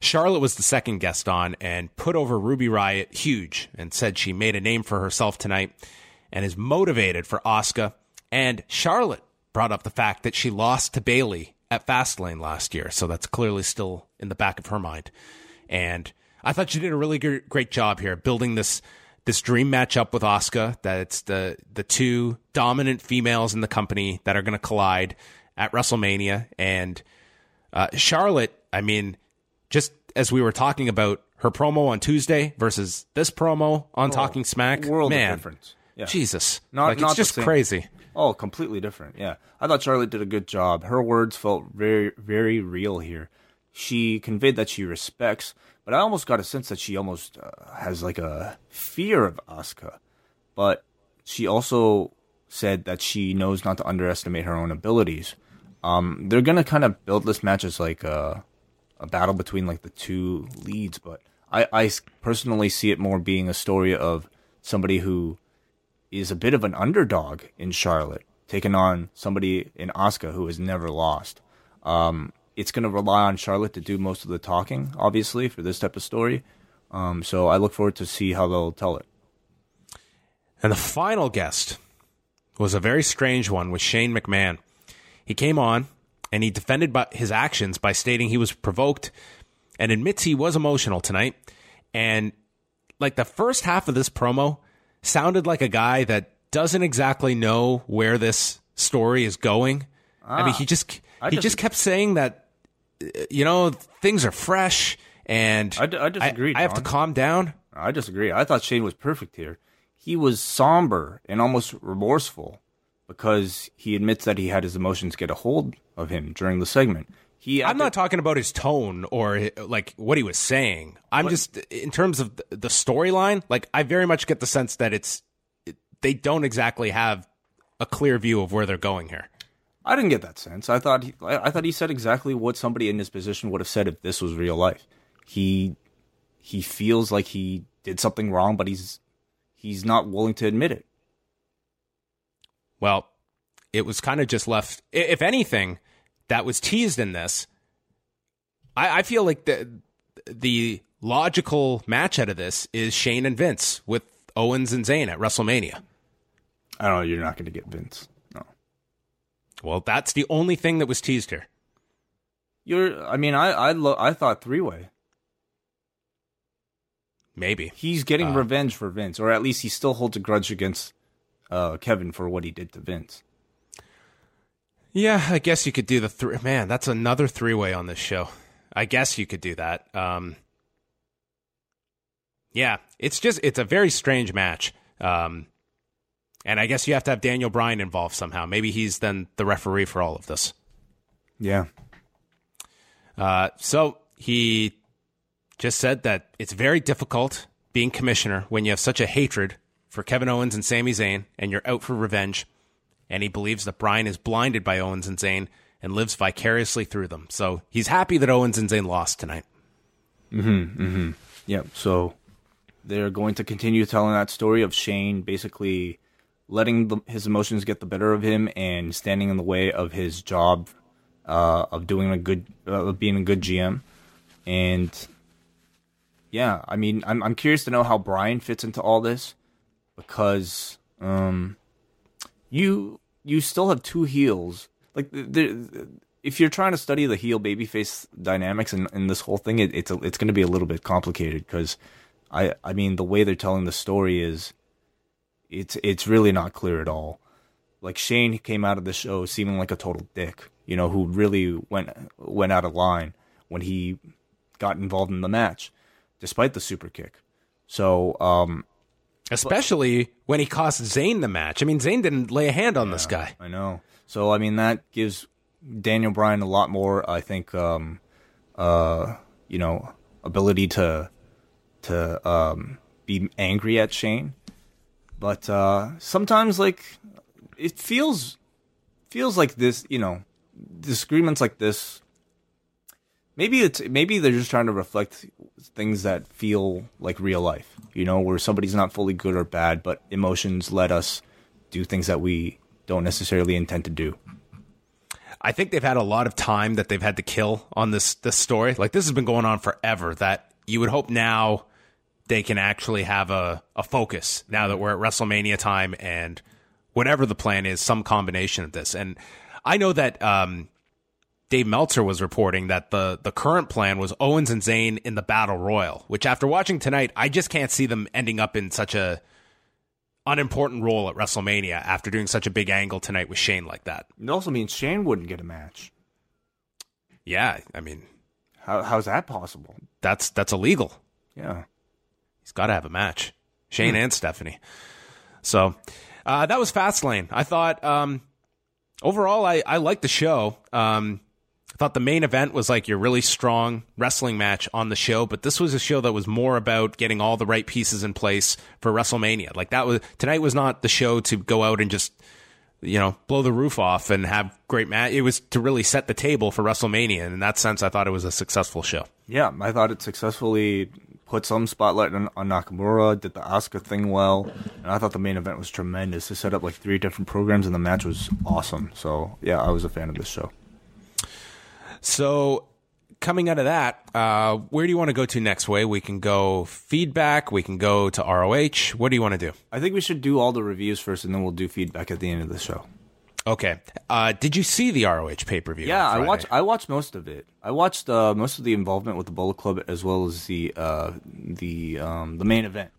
Charlotte was the second guest on and put over Ruby Riott huge and said she made a name for herself tonight and is motivated for Asuka. And Charlotte brought up the fact that she lost to Bayley at Fastlane last year, so that's clearly still in the back of her mind. And I thought she did a really great job here building this this dream matchup with Asuka. That it's the the two dominant females in the company that are going to collide at WrestleMania. And uh, Charlotte, I mean, just as we were talking about her promo on Tuesday versus this promo on oh, Talking Smack, world man, of difference. Yeah. Jesus, not, like, not it's just crazy. Oh, completely different. Yeah. I thought Charlotte did a good job. Her words felt very, very real here. She conveyed that she respects, but I almost got a sense that she almost uh, has like a fear of Asuka. But she also said that she knows not to underestimate her own abilities. Um, they're gonna kind of build this match as like a, a battle between like the two leads, but I, I personally see it more being a story of somebody who is a bit of an underdog in Charlotte, taking on somebody in Asuka who has never lost. Um, it's going to rely on Charlotte to do most of the talking, obviously, for this type of story. Um, so I look forward to see how they'll tell it. And the final guest was a very strange one with Shane McMahon. He came on and he defended his actions by stating he was provoked and admits he was emotional tonight. And like the first half of this promo, sounded like a guy that doesn't exactly know where this story is going. Ah, I mean, he just I he just kept saying that you know things are fresh and I, I disagree. I, I have to calm down. I disagree. I thought Shane was perfect here. He was somber and almost remorseful because he admits that he had his emotions get a hold of him during the segment. He, I'm not talking about his tone or eh, like what he was saying. I'm just in terms of the storyline. Like I very much get the sense that it's they don't exactly have a clear view of where they're going here. I didn't get that sense. I thought he, I thought he said exactly what somebody in his position would have said if this was real life. He he feels like he did something wrong, but he's he's not willing to admit it. Well, it was kind of just left. If anything, that was teased in this. I, I feel like the the logical match out of this is Shane and Vince with Owens and Zayn at WrestleMania. I don't know. You're not going to get Vince. No. Well, that's the only thing that was teased here. You're. I mean, I I lo- I thought three way. Maybe He's getting revenge for Vince, or at least he still holds a grudge against uh, Kevin for what he did to Vince. Yeah, I guess you could do the three. Man, that's another three way on this show. I guess you could do that. Um, yeah, it's just it's a very strange match. Um, and I guess you have to have Daniel Bryan involved somehow. Maybe he's then the referee for all of this. Yeah. Uh, so he just said that it's very difficult being commissioner when you have such a hatred for Kevin Owens and Sami Zayn and you're out for revenge. And he believes that Bryan is blinded by Owens and Zayn and lives vicariously through them. So he's happy that Owens and Zayn lost tonight. Yeah. So they're going to continue telling that story of Shane basically letting the, his emotions get the better of him and standing in the way of his job uh, of doing a good, uh, of being a good GM. And yeah, I mean, I'm I'm curious to know how Bryan fits into all this because um, you you still have two heels. Like the, if you're trying to study the heel babyface dynamics in, in this whole thing, it, it's a, it's going to be a little bit complicated because I I mean the way they're telling the story is it's it's really not clear at all. Like Shane came out of the show seeming like a total dick, you know, who really went went out of line when he got involved in the match, despite the super kick. So um, Especially when he cost Zayn the match. I mean, Zayn didn't lay a hand on this guy. I know. So I mean that gives Daniel Bryan a lot more, I think, um, uh, you know, ability to to um, be angry at Shane. But uh, sometimes, like, it feels feels like this, you know, disagreements like this. Maybe it's maybe they're just trying to reflect things that feel like real life, you know, where somebody's not fully good or bad, but emotions let us do things that we don't necessarily intend to do. I think they've had a lot of time that they've had to kill on this this story. Like this has been going on forever. That you would hope now they can actually have a, a focus now that we're at WrestleMania time and whatever the plan is, some combination of this. And I know that um, Dave Meltzer was reporting that the the current plan was Owens and Zayn in the Battle Royal, which after watching tonight, I just can't see them ending up in such a unimportant role at WrestleMania after doing such a big angle tonight with Shane like that. It also means Shane wouldn't get a match. Yeah, I mean How how's that possible? that's that's illegal. Yeah. He's got to have a match. Shane and Stephanie. So uh, that was Fastlane. I thought um, overall I I liked the show. Um, thought the main event was like your really strong wrestling match on the show, but this was a show that was more about getting all the right pieces in place for WrestleMania. Like that was tonight was not the show to go out and just you know blow the roof off and have great match. It was to really set the table for WrestleMania, and in that sense, I thought it was a successful show. Yeah, I thought it successfully put some spotlight on, on Nakamura, did the Asuka thing well, and I thought the main event was tremendous. They set up like three different programs, and the match was awesome. So yeah, I was a fan of this show. So, coming out of that, uh, where do you want to go to next? Wai we can go feedback. We can go to ROH. What do you want to do? I think we should do all the reviews first, and then we'll do feedback at the end of the show. Okay. Uh, did you see the ROH pay per view? Yeah, I watched. I watched most of it. I watched uh, most of the involvement with the Bullet Club as well as the uh, the um, the main event.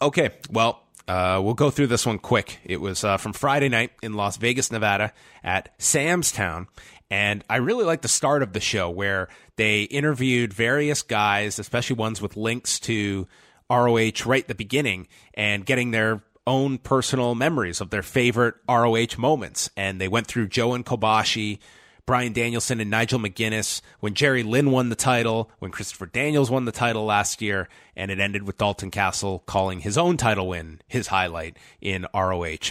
Okay. Well, uh, we'll go through this one quick. It was uh, from Friday night in Las Vegas, Nevada, at Sam's Town, and I really like the start of the show where they interviewed various guys, especially ones with links to ROH right at the beginning, and getting their own personal memories of their favorite ROH moments. And they went through Joe and Kobashi, Brian Danielson and Nigel McGuinness, when Jerry Lynn won the title, when Christopher Daniels won the title last year, and it ended with Dalton Castle calling his own title win his highlight in ROH.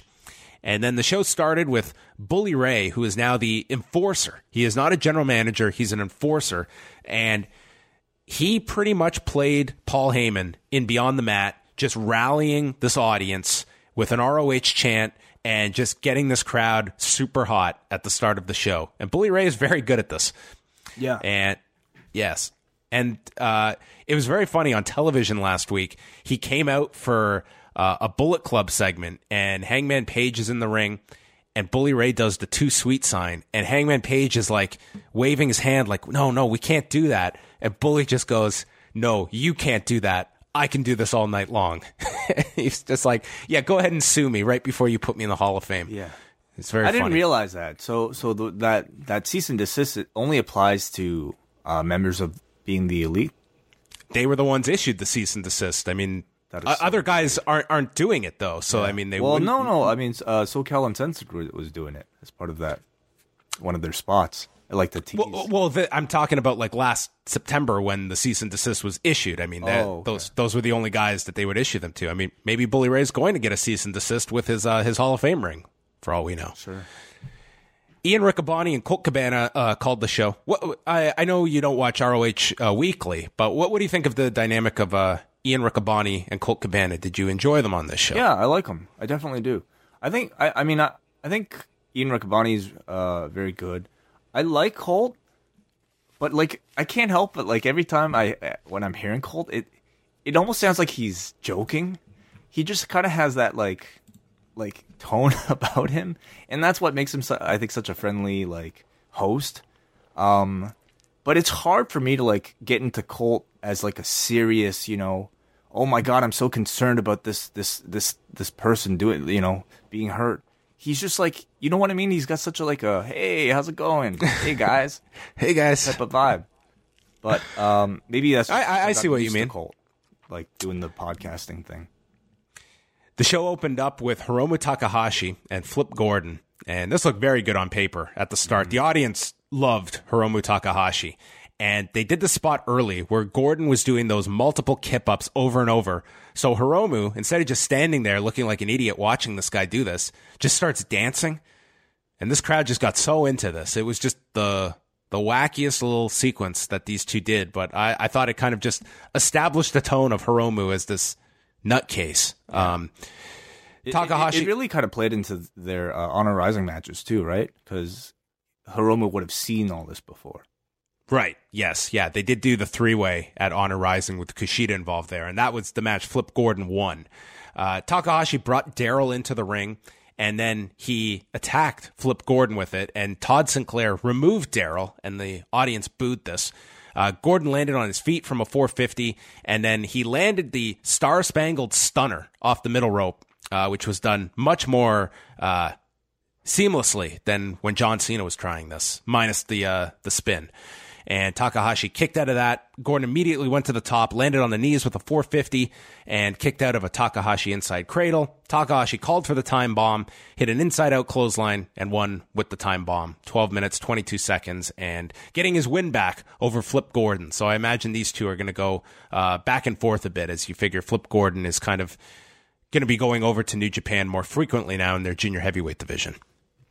And then the show started with Bully Ray, who is now the enforcer. He is not a general manager, he's an enforcer. And he pretty much played Paul Heyman in Beyond the Mat, just rallying this audience with an ROH chant and just getting this crowd super hot at the start of the show. And Bully Ray is very good at this. Yeah. And yes. And uh, it was very funny on television last week. He came out for uh, a Bullet Club segment, and Hangman Page is in the ring, and Bully Ray does the too sweet sign, and Hangman Page is like waving his hand, like, no, no, we can't do that. And Bully just goes, no, you can't do that. I can do this all night long. He's just like, yeah, go ahead and sue me right before you put me in the Hall of Fame. Yeah. It's very I didn't realize that. So, so the, that that cease and desist it only applies to uh, members of being the elite. they were the ones issued the cease and desist. I mean, That is so other guys aren't aren't doing it though. So I mean, they well, wouldn't- no, no. I mean, uh, SoCal Uncensored was- was doing it as part of that one of their spots. I like the tease. Well, well the, I'm talking about like last September when the cease and desist was issued. I mean, that, Oh, okay. those those were the only guys that they would issue them to. I mean, maybe Bully Ray's going to get a cease and desist with his uh, his Hall of Fame ring, for all we know. sure. Ian Riccaboni and Colt Cabana uh, called the show. What, I, I know you don't watch ROH uh, weekly, but what, what do you think of the dynamic of uh, Ian Riccaboni and Colt Cabana? Did you enjoy them on this show? Yeah, I like them. I definitely do. I think. I, I mean, I, I think Ian Riccaboni's uh, very good. I like Colt, but like I can't help but like every time I when I'm hearing Colt, it it almost sounds like he's joking. He just kind of has that like like tone about him, and that's what makes him I think such a friendly like host. Um, but it's hard for me to like get into Colt as like a serious, you know, oh my god, I'm so concerned about this this this this person doing, you know, being hurt. He's just like, you know what I mean? He's got such a like a hey, how's it going? Hey guys, Hey guys, type of vibe. But um, maybe that's I- I- I see what you mean. Colt, like doing the podcasting thing. The show opened up with Hiromu Takahashi and Flip Gordon, and this looked very good on paper at the start. The audience loved Hiromu Takahashi, and they did the spot early where Gordon was doing those multiple kip ups over and over. So Hiromu, instead of just standing there looking like an idiot watching this guy do this, just starts dancing. And this crowd just got so into this. It was just the the wackiest little sequence that these two did, but I, I thought it kind of just established the tone of Hiromu as this nutcase. Um, It- it- Takahashi- It, really kind of played into their uh, Honor Rising matches too, right? Because Hiromu would have seen all this before. Right. Yes. Yeah. They did do the three way at Honor Rising with Kushida involved there, and that was the match Flip Gordon won. Uh, Takahashi brought Daryl into the ring, and then he attacked Flip Gordon with it, and Todd Sinclair removed Daryl, and the audience booed this. Uh, Gordon landed on his feet from a 450, and then he landed the Star Spangled Stunner off the middle rope, uh, which was done much more uh, seamlessly than when John Cena was trying this, minus the uh, the spin. And Takahashi kicked out of that. Gordon immediately went to the top, landed on the knees with a 450, and kicked out of a Takahashi inside cradle. Takahashi called for the time bomb, hit an inside out clothesline, and won with the time bomb. 12 minutes, 22 seconds, and getting his win back over Flip Gordon. So I imagine these two are going to go uh, back and forth a bit as you figure Flip Gordon is kind of going to be going over to New Japan more frequently now in their junior heavyweight division.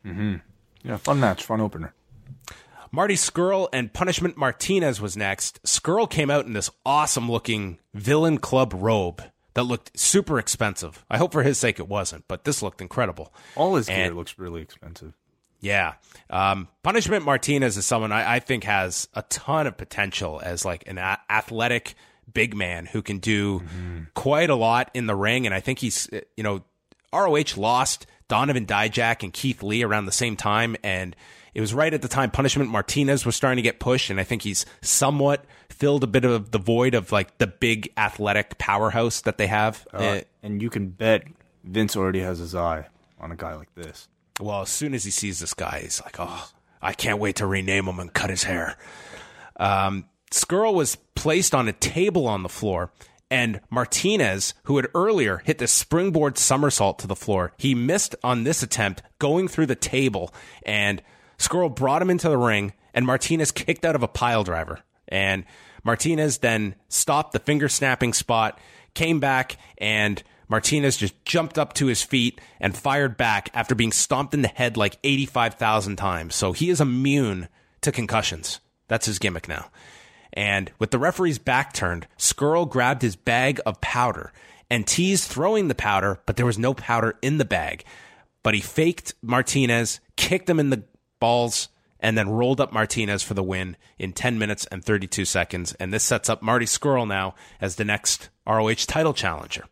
Mm-hmm. Yeah, fun match, fun opener. Marty Scurll and Punishment Martinez was next. Skrull came out in this awesome looking villain club robe that looked super expensive. I hope for his sake it wasn't, but this looked incredible. All his gear And- looks really expensive. Yeah. Um, Punishment Martinez is someone I, I think has a ton of potential as like an a- athletic big man who can do quite a lot in the ring. And I think he's, uh, you know, ROH lost Donovan Dijak and Keith Lee around the same time. And it was right at the time Punishment Martinez was starting to get pushed. And I think he's somewhat filled a bit of the void of like the big athletic powerhouse that they have. Uh, Uh, and you can bet Vince already has his eye on a guy like this. Well, as soon as he sees this guy, he's like, "Oh, I can't wait to rename him and cut his hair." Um, Scurll was placed on a table on the floor, and Martinez, who had earlier hit the springboard somersault to the floor, he missed on this attempt going through the table, and Scurll brought him into the ring, and Martinez kicked out of a pile driver, and Martinez then stopped the finger snapping spot, came back, and Martinez just jumped up to his feet and fired back after being stomped in the head like 85,000 times. So he is immune to concussions. That's his gimmick now. And with the referee's back turned, Scurll grabbed his bag of powder and teased throwing the powder, but there was no powder in the bag. But he faked Martinez, kicked him in the balls, and then rolled up Martinez for the win in 10 minutes and 32 seconds. And this sets up Marty Scurll now as the next ROH title challenger.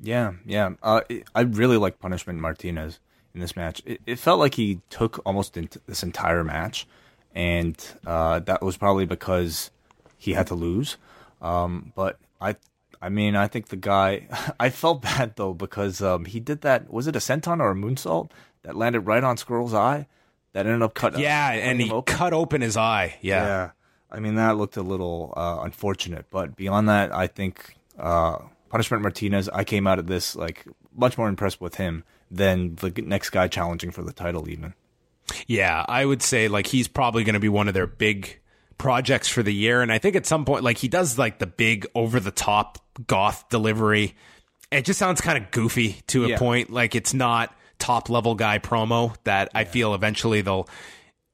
Yeah, yeah. Uh, I really like Punishment Martinez in this match. It, it felt like he took almost this entire match, and uh, that was probably because he had to lose. Um, but I, I mean, I think the guy. I felt bad though because um, he did that. Was it a senton or a moonsault that landed right on Scurll's eye? That ended up cut. Yeah, and he open? cut open his eye. Yeah. Yeah. I mean, that looked a little uh, unfortunate, but beyond that, I think uh, Punishment Martinez. I came out of this like much more impressed with him than the next guy challenging for the title, even. Yeah, I would say like he's probably going to be one of their big projects for the year. And I think at some point, like he does like the big over the top goth delivery. It just sounds kind of goofy to a yeah. point. Like it's not top level guy promo that yeah. I feel eventually they'll.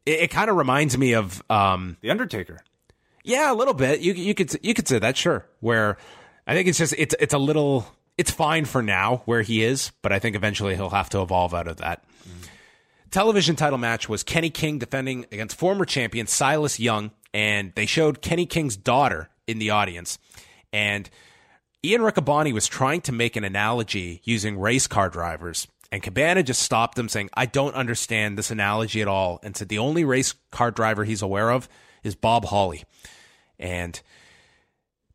It, it kind of reminds me of um, the Undertaker. Yeah, a little bit. You you could you could say that sure. Where I think it's just it's it's a little it's fine for now where he is, but I think eventually he'll have to evolve out of that. Mm. Television title match was Kenny King defending against former champion Silas Young and they showed Kenny King's daughter in the audience. And Ian Riccaboni was trying to make an analogy using race car drivers. And Cabana just stopped him saying, I don't understand this analogy at all. And said the only race car driver he's aware of is Bob Holly. And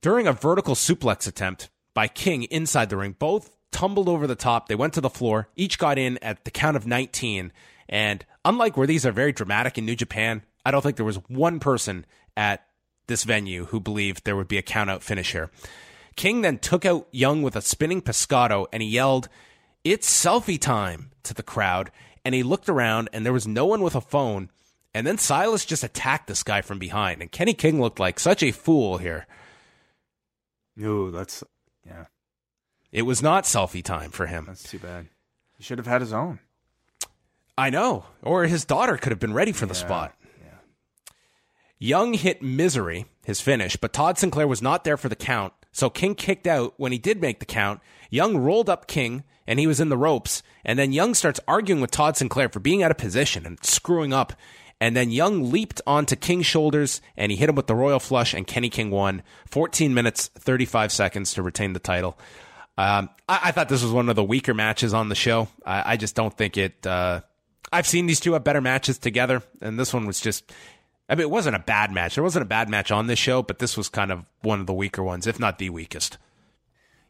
during a vertical suplex attempt by King inside the ring, both tumbled over the top. They went to the floor. Each got in at the count of 19. And unlike where these are very dramatic in New Japan, I don't think there was one person at this venue who believed there would be a countout finish here. King then took out Young with a spinning pescado and he yelled, It's selfie time to the crowd. And he looked around and there was no one with a phone. And then Silas just attacked this guy from behind. And Kenny King looked like such a fool here. No, that's, yeah. It was not selfie time for him. That's too bad. He should have had his own. I know. Or his daughter could have been ready for the spot. Young hit Misery, his finish, but Todd Sinclair was not there for the count. So King kicked out when he did make the count. Young rolled up King and he was in the ropes. And then Young starts arguing with Todd Sinclair for being out of position and screwing up. And then Young leaped onto King's shoulders and he hit him with the Royal Flush and Kenny King won 14 minutes, 35 seconds to retain the title. Um, I, I, thought this was one of the weaker matches on the show. I, I just don't think it, uh, I've seen these two have better matches together, and this one was just I mean, it wasn't a bad match. There wasn't a bad match on this show, but this was kind of one of the weaker ones, if not the weakest.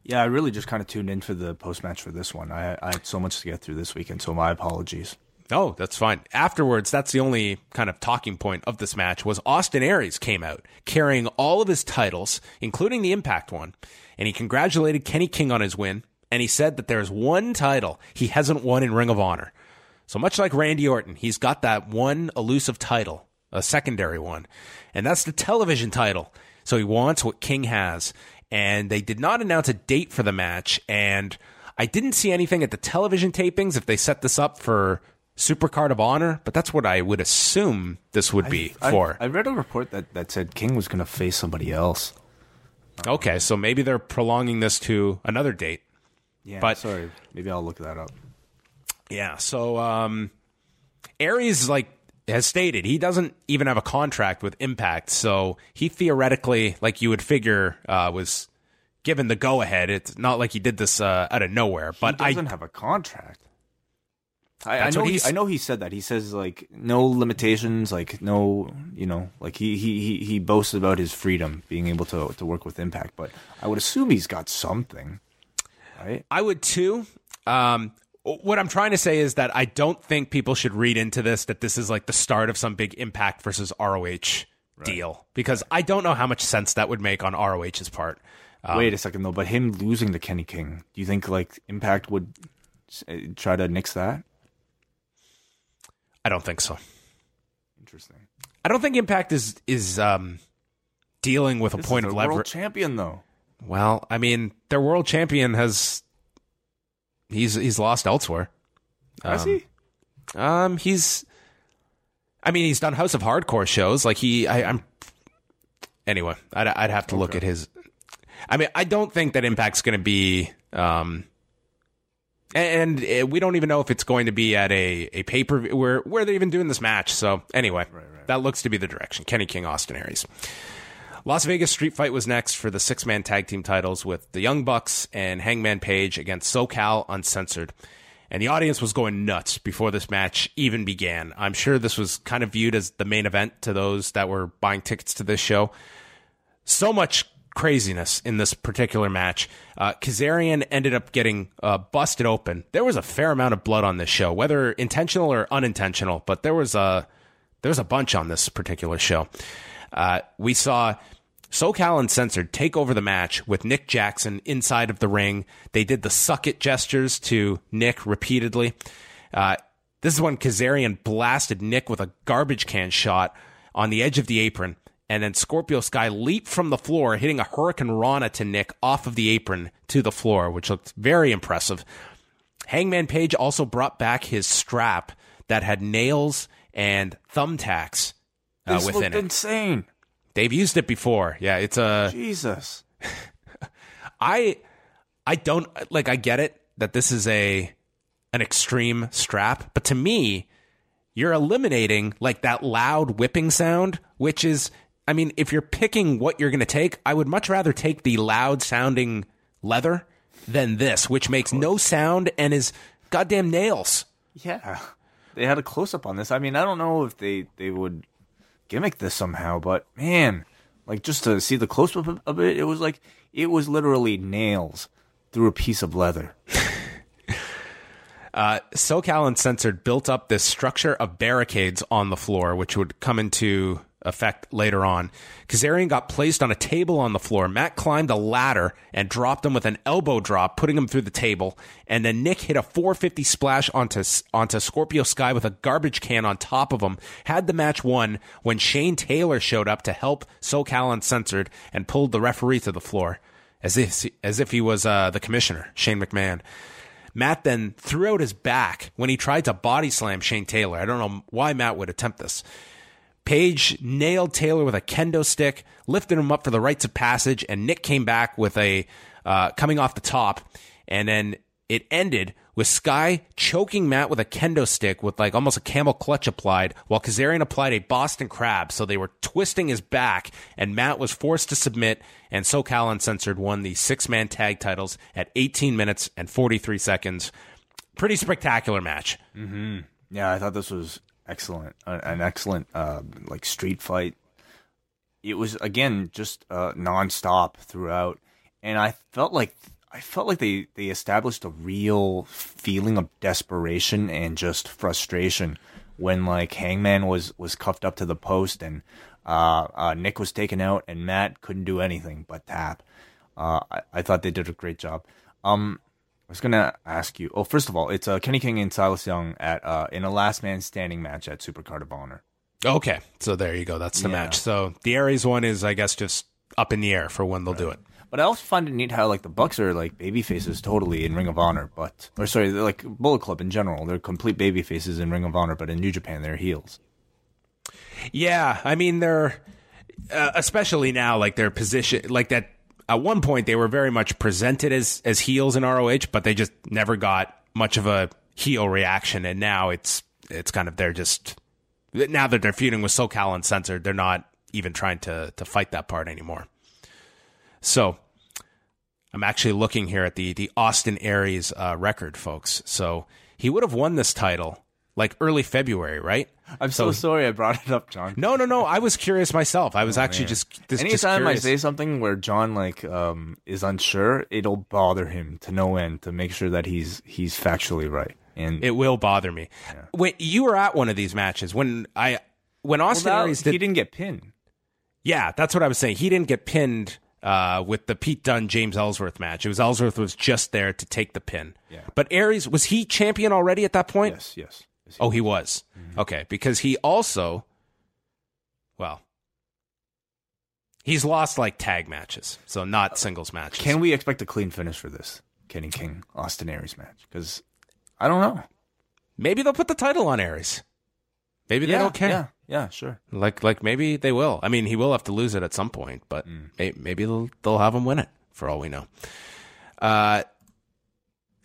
Yeah, I really just kind of tuned in for the post match for this one. I, I had so much to get through this weekend, so my apologies. Oh, that's fine. Afterwards, that's the only kind of talking point of this match was Austin Aries came out carrying all of his titles, including the Impact one, and he congratulated Kenny King on his win, and he said that there's one title he hasn't won in Ring of Honor. So much like Randy Orton, he's got that one elusive title a secondary one, and that's the television title. So he wants what King has, and they did not announce a date for the match, and I didn't see anything at the television tapings if they set this up for Supercard of Honor, but that's what I would assume this would be I, for. I, I, read a report that, that said King was going to face somebody else. Okay, so maybe they're prolonging this to another date. Yeah, but sorry, maybe I'll look that up. Yeah, so um, Aries like has stated he doesn't even have a contract with Impact, so he theoretically, like you would figure, uh, was given the go ahead. It's not like he did this uh, out of nowhere. But he doesn't I, have a contract. I, I know. He, I know he said that. He says like no limitations, like no, you know, like he he he, he boasts about his freedom, being able to to work with Impact. But I would assume he's got something, right? I would too. Um, what I'm trying to say is that I don't think people should read into this that this is like the start of some big Impact versus ROH right. deal because I don't know how much sense that would make on ROH's part. Um, Wait a second though, but him losing to Kenny King, do you think like Impact would eh, try to nix that? I don't think so. Interesting. I don't think Impact is is um, dealing with this a point of leverage. Champion though. Well, I mean, their world champion has He's he's lost elsewhere. Has um, he? Um, he's. I mean, he's done House of Hardcore shows. Like he, I, am Anyway, I'd I'd have to okay. look at his. I mean, I don't think that Impact's going to be Um, and, and uh, we don't even know if it's going to be at a, a pay per view where where they're even doing this match. So anyway, that looks to be the direction. Kenny King, Austin Aries. Las Vegas Street Fight was next for the six man tag team titles with the Young Bucks and Hangman Page against SoCal Uncensored. And the audience was going nuts before this match even began. I'm sure this was kind of viewed as the main event to those that were buying tickets to this show. So much craziness in this particular match. Uh, Kazarian ended up getting uh, busted open. There was a fair amount of blood on this show, whether intentional or unintentional, but there was a there was a bunch on this particular show. Uh, we saw SoCal Uncensored take over the match with Nick Jackson inside of the ring. They did the suck it gestures to Nick repeatedly. Uh, this is when Kazarian blasted Nick with a garbage can shot on the edge of the apron. And then Scorpio Sky leaped from the floor, hitting a Hurricane Rana to Nick off of the apron to the floor, which looked very impressive. Hangman Page also brought back his strap that had nails and thumbtacks uh, This within looked it. insane. They've used it before. Yeah, it's a. Jesus. I I don't like I get it that this is a an extreme strap, but to me, you're eliminating like that loud whipping sound, which is I mean, if you're picking what you're going to take, I would much rather take the loud sounding leather than this, which makes no sound and is goddamn nails. Yeah. They had a close up on this. I mean, I don't know if they, they would gimmick this somehow, but man, like just to see the close up of it, it was like it was literally nails through a piece of leather. Uh, SoCal Uncensored built up this structure of barricades on the floor, which would come into effect later on. Kazarian got placed on a table on the floor. Matt climbed a ladder and dropped him with an elbow drop, putting him through the table. And then Nick hit a 450 splash onto onto Scorpio Sky with a garbage can on top of him. Had the match won when Shane Taylor showed up to help SoCal Uncensored and pulled the referee to the floor, as if as if he was uh, the commissioner, Shane McMahon. Matt then threw out his back when he tried to body slam Shane Taylor. I don't know why Matt would attempt this. Page nailed Taylor with a kendo stick, lifted him up for the rites of passage, and Nick came back with a uh, coming off the top, and then it ended with Sky choking Matt with a kendo stick with like almost a camel clutch applied, while Kazarian applied a Boston crab. So they were twisting his back, and Matt was forced to submit, and SoCal Uncensored won the six man tag titles at 18 minutes and 43 seconds. Pretty spectacular match. Yeah, I thought this was excellent. Uh, an excellent uh, like street fight. It was again just uh, nonstop throughout, and I felt like I felt like they they established a real feeling of desperation and just frustration when like Hangman was was cuffed up to the post and uh, uh, Nick was taken out and Matt couldn't do anything but tap. Uh, I, I thought they did a great job. Um, I was gonna ask you. Oh, first of all, it's uh, Kenny King and Silas Young at uh, in a last man standing match at Supercard of Honor. Okay, so there you go. That's the Yeah. match. So the Aries one is, I guess, just up in the air for when they'll do it. But I also find it neat how like the Bucks are like baby faces totally in Ring of Honor, but or sorry, like Bullet Club in general. They're complete baby faces in Ring of Honor, but in New Japan they're heels. Yeah, I mean they're uh, especially now like their position like that at one point they were very much presented as as heels in ROH, but they just never got much of a heel reaction and now it's it's kind of they're just now that they're feuding with SoCal Uncensored, they're not even trying to to fight that part anymore. So, I'm actually looking here at the the Austin Aries uh, record, folks. So, he would have won this title like early February, right? I'm so, sorry I brought it up, John. No, no, no. I was curious myself. I was actually man. just this. just Anytime I say something where John like um is unsure, it'll bother him to no end to make sure that he's he's factually right. And it will bother me. When you were at one of these matches, when I when Austin Well, Aries he did, didn't get pinned. yeah, that's what I was saying. He didn't get pinned uh, with the Pete Dunne James Ellsworth match. It was Ellsworth was just there to take the pin. Yeah. But Aries was he champion already at that point? Yes, yes. Oh, he was. Okay, because he also, well, he's lost like tag matches, so not singles matches. Can we expect a clean finish for this Kenny King Austin Aries match? Because I don't know. Maybe they'll put the title on Aries. Maybe they yeah, don't care. Yeah, yeah, sure. Like like maybe they will. I mean, he will have to lose it at some point, but Mm. may, maybe they'll they'll have him win it for all we know. Uh,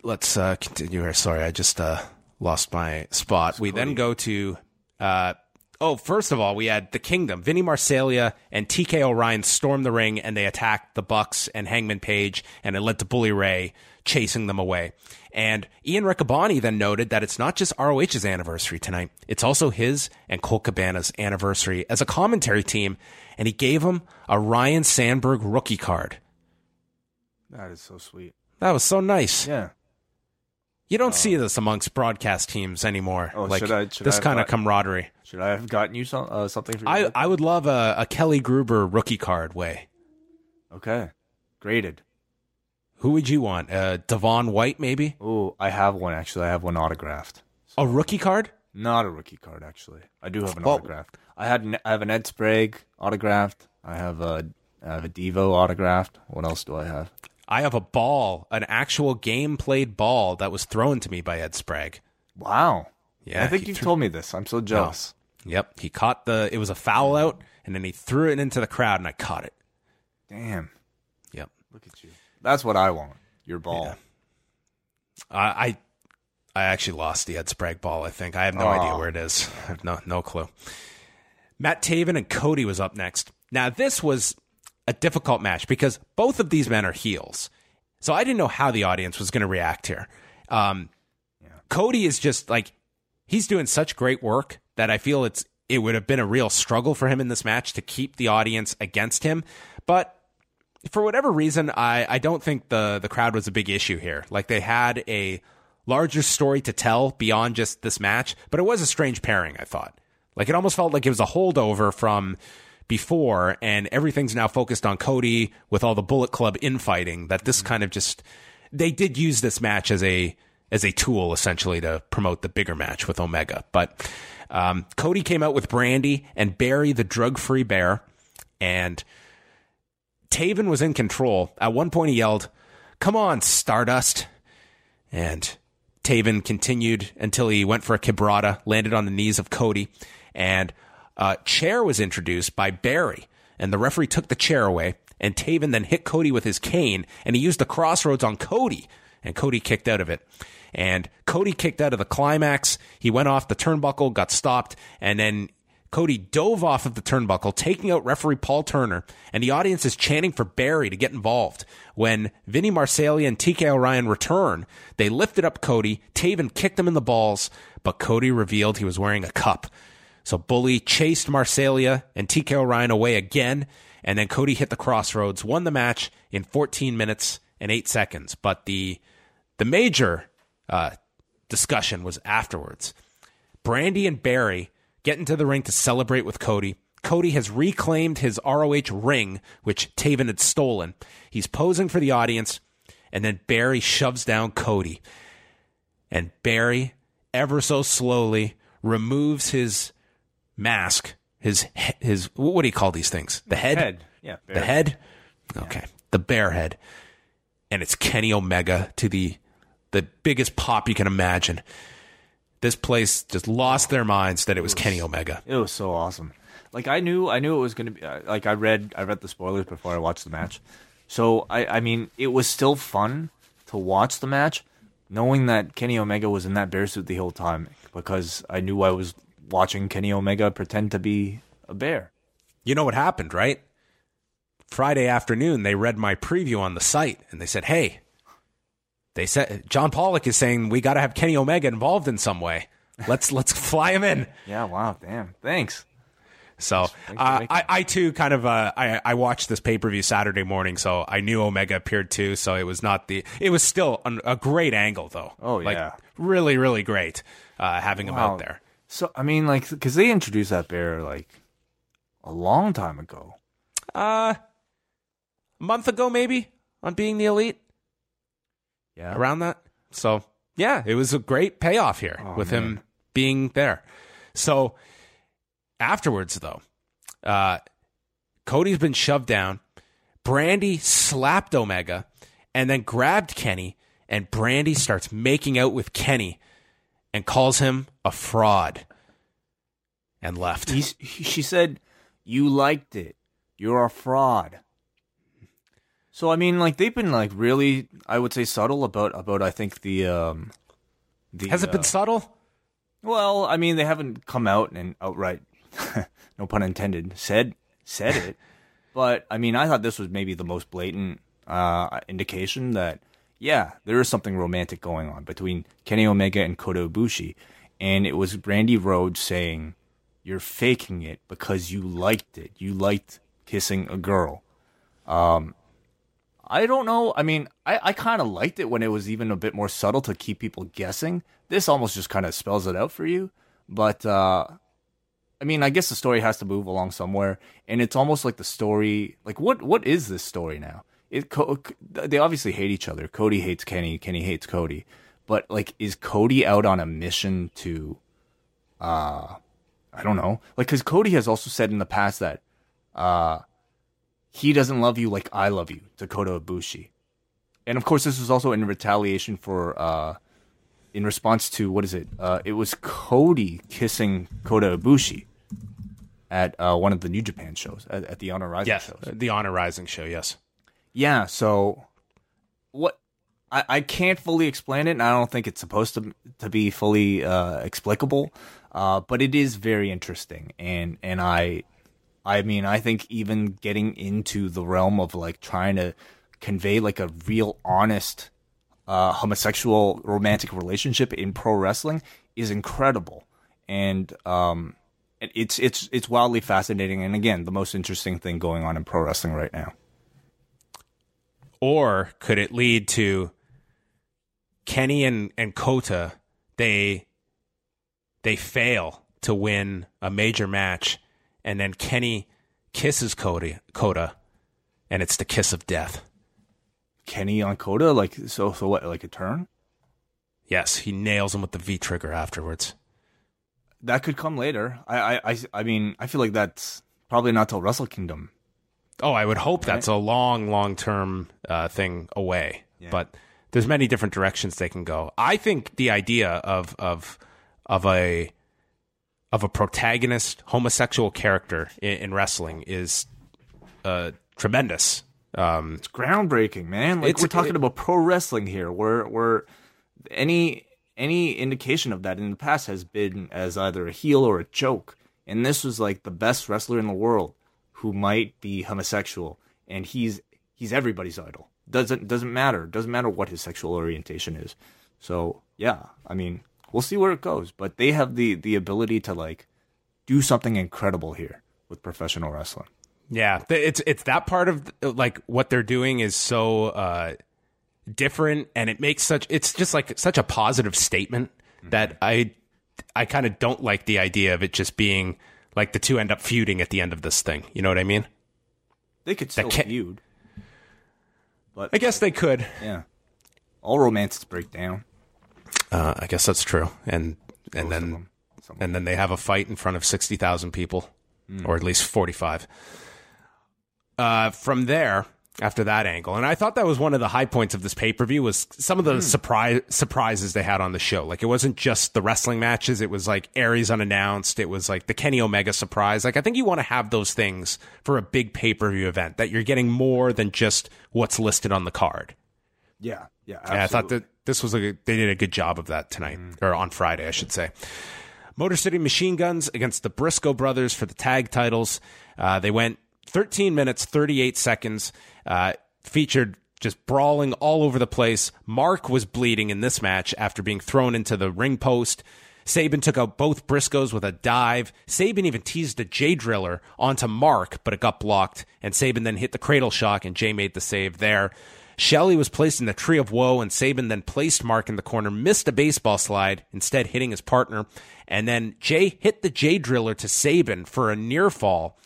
let's uh, continue here. Sorry, I just uh, lost my spot. we then go to. Uh, oh, first of all, we had the Kingdom. Vinny Marseglia and TK O'Ryan stormed the ring and they attacked the Bucks and Hangman Page, and it led to Bully Ray chasing them away. And Ian Riccaboni then noted that it's not just ROH's anniversary tonight; it's also his and Colt Cabana's anniversary as a commentary team, and he gave him a Ryne Sandberg rookie card. That is so sweet. That was so nice. Yeah. You don't see this amongst broadcast teams anymore. Oh, like should I- should this kind of camaraderie. Should I have gotten you some uh, something I? I would love a, a Kelly Gruber rookie card way. Okay. Graded. Who would you want? Uh, Devon White, maybe? Oh, I have one actually. I have one autographed. A rookie card? Not a rookie card actually. I do have an Well- autographed. I had an, I have an Ed Sprague autographed. I have a I have a Devo autographed. What else do I have? I have a ball, an actual game played ball that was thrown to me by Ed Sprague. Wow. Yeah, I think you've threw- told me this. I'm so jealous. Yep, he caught the. It was a foul out, and then he threw it into the crowd, and I caught it. Damn. Yep. Look at you. That's what I want. Your ball. Yeah. I I, I actually lost the Ed Sprague ball. I think I have no idea where it is. I have no no clue. Matt Taven and Cody was up next. Now this was a difficult match because both of these men are heels, so I didn't know how the audience was going to react here. Um, Cody is just like he's doing such great work that I feel it's it would have been a real struggle for him in this match to keep the audience against him, but for whatever reason, I, I don't think the, the crowd was a big issue here. Like they had a larger story to tell beyond just this match, but it was a strange pairing, I thought. Like it almost felt like it was a holdover from before, and everything's now focused on Cody with all the Bullet Club infighting. That this kind of just they did use this match as a as a tool essentially to promote the bigger match with Omega. But um, Cody came out with Brandi and Barry the drug free bear, and Taven was in control. At one point, he yelled, Come on, Stardust. And Taven continued until he went for a quebrada, landed on the knees of Cody. And a chair was introduced by Barry. And the referee took the chair away. And Taven then hit Cody with his cane. And he used the crossroads on Cody. And Cody kicked out of it. And Cody kicked out of the climax. He went off the turnbuckle, got stopped. And then Cody dove off of the turnbuckle, taking out referee Paul Turner, and the audience is chanting for Barry to get involved. When Vinny Marseglia and TK O'Ryan return, they lifted up Cody. Taven kicked him in the balls, but Cody revealed he was wearing a cup. So Bully chased Marseglia and TK O'Ryan away again, and then Cody hit the crossroads, won the match in 14 minutes and 8 seconds. But the the major uh, discussion was afterwards. Brandi and Barry get into the ring to celebrate with Cody. Cody has reclaimed his ROH ring, which Taven had stolen. He's posing for the audience, and then Barry shoves down Cody. And Barry, ever so slowly, removes his mask, his his what do you call these things? The head, Head. Yeah. the head. Okay, the bear head, and it's Kenny Omega to the the biggest pop you can imagine. This place just lost their minds that it was Kenny Omega. It was so awesome. Like I knew, I knew it was gonna be. uh, Like I read, I read the spoilers before I watched the match. So I, I mean, it was still fun to watch the match, knowing that Kenny Omega was in that bear suit the whole time because I knew I was watching Kenny Omega pretend to be a bear. You know what happened, right? Friday afternoon, they read my preview on the site and they said, "Hey, they said John Pollock is saying we got to have Kenny Omega involved in some way. Let's let's fly him in." Yeah. Wow. Damn. Thanks. So uh, I, I too kind of uh, I I watched this pay per view Saturday morning, so I knew Omega appeared too. So it was not the it was still an, a great angle though. Oh, like, yeah. really really great uh, having him out there. So I mean, like, because they introduced that bear like a long time ago. Uh, a month ago maybe on being the elite Yeah. around that. So yeah, it was a great payoff here Oh, with man. him being there. So afterwards, though, uh, Cody's been shoved down. Brandi slapped Omega and then grabbed Kenny, and Brandi starts making out with Kenny and calls him a fraud and left. He's, she said, "You liked it. You're a fraud." So I mean, like they've been like really, I would say, subtle about about I think the um, the Has it been uh, subtle? Well, I mean, they haven't come out and outright, no pun intended, said said it. but I mean, I thought this was maybe the most blatant uh, indication that yeah, there is something romantic going on between Kenny Omega and Kota Ibushi, and it was Brandi Rhodes saying, "You're faking it because you liked it. You liked kissing a girl." Um, I don't know. I mean, I, I kind of liked it when it was even a bit more subtle to keep people guessing. This almost just kind of spells it out for you. But, uh, I mean, I guess the story has to move along somewhere. And it's almost like the story, like, what what is this story now? It, they obviously hate each other. Cody hates Kenny. Kenny hates Cody. But, like, is Cody out on a mission to, uh, I don't know. Like, because Cody has also said in the past that, uh, he doesn't love you like I love you, Dakota Ibushi. And of course, this was also in retaliation for, uh, in response to, what is it? Uh, it was Cody kissing Kota Ibushi at uh, one of the New Japan shows, at, at the Honor Rising Yes, shows. the Honor Rising show. Yes. Yeah, so what I, I can't fully explain it, and I don't think it's supposed to to be fully uh, explicable. Uh, but it is very interesting, and and I, I mean, I think even getting into the realm of like trying to convey like a real honest uh, homosexual romantic relationship in pro wrestling is incredible, and um, it's it's it's wildly fascinating, and again, the most interesting thing going on in pro wrestling right now. Or could it lead to Kenny and, and Kota, they they fail to win a major match, and then Kenny kisses Cody Kota, and it's the kiss of death. Kenny on Kota, like so so what like a turn? Yes, he nails him with the V trigger afterwards. That could come later. I I I, I mean I feel like that's probably not till Wrestle Kingdom. Oh, I would hope that's a long, long term uh, thing away. But there's many different directions they can go. I think the idea of of of a of a protagonist homosexual character in, in wrestling is uh, tremendous. Um, It's groundbreaking, man. Like we're talking it- about pro wrestling here. Where where any any indication of that in the past has been as either a heel or a joke. And this was like the best wrestler in the world who might be homosexual and he's he's everybody's idol. Doesn't doesn't matter. Doesn't matter what his sexual orientation is. So, yeah, I mean, we'll see where it goes, but they have the the ability to like do something incredible here with professional wrestling. Yeah, it's it's that part of like what they're doing is so uh, different, and it makes such it's just like such a positive statement that I I kind of don't like the idea of it just being like the two end up feuding at the end of this thing. You know what I mean? They could still can't- feud. But I guess they could. Yeah. All romances break down. Uh, I guess that's true, and and Most then them. Some of and then they have a fight in front of sixty thousand people, or at least forty five. Uh, from there, after that angle, and I thought that was one of the high points of this pay per view was some of the surprise surprises they had on the show. Like it wasn't just the wrestling matches; it was like Aries unannounced. It was like the Kenny Omega surprise. Like I think you want to have those things for a big pay per view event that you're getting more than just what's listed on the card. Yeah, yeah. I thought that this was a they did a good job of that tonight or on Friday, I should say. Motor City Machine Guns against the Briscoe brothers for the tag titles. Uh, they went 13 minutes 38 seconds. Uh, featured just brawling all over the place. Mark was bleeding in this match after being thrown into the ring post. Sabin took out both Briscoes with a dive. Sabin even teased a Jay driller onto Mark, but it got blocked. And Sabin then hit the cradle shock, and Jay made the save there. Shelley was placed in the tree of woe, and Sabin then placed Mark in the corner, missed a baseball slide, instead hitting his partner. And then Jay hit the Jay driller to Sabin for a near fall.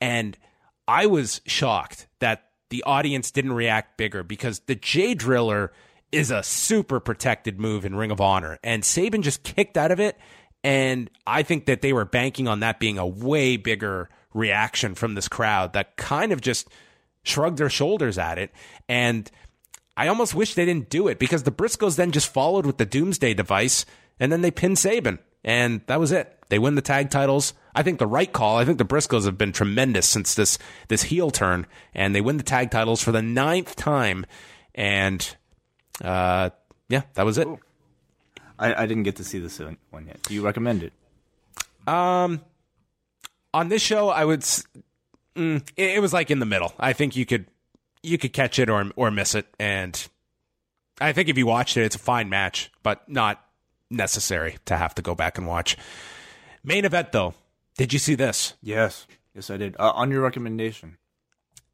And I was shocked that the audience didn't react bigger because the Jay driller is a super protected move in Ring of Honor. And Sabin just kicked out of it. And I think that they were banking on that being a way bigger reaction from this crowd that kind of just shrugged their shoulders at it. And I almost wish they didn't do it because the Briscoes then just followed with the Doomsday device and then they pinned Sabin. And that was it. They win the tag titles. I think the right call. I think the Briscoes have been tremendous since this this heel turn, and they win the tag titles for the ninth time. And uh, yeah, that was it. I, I didn't get to see this one yet. Do you recommend it? Um, on this show, I would. Mm, it, it was like in the middle. I think you could you could catch it or or miss it, and I think if you watched it, it's a fine match, but not necessary to have to go back and watch. Main event though, did you see this? Yes. Yes, I did. Uh, on your recommendation.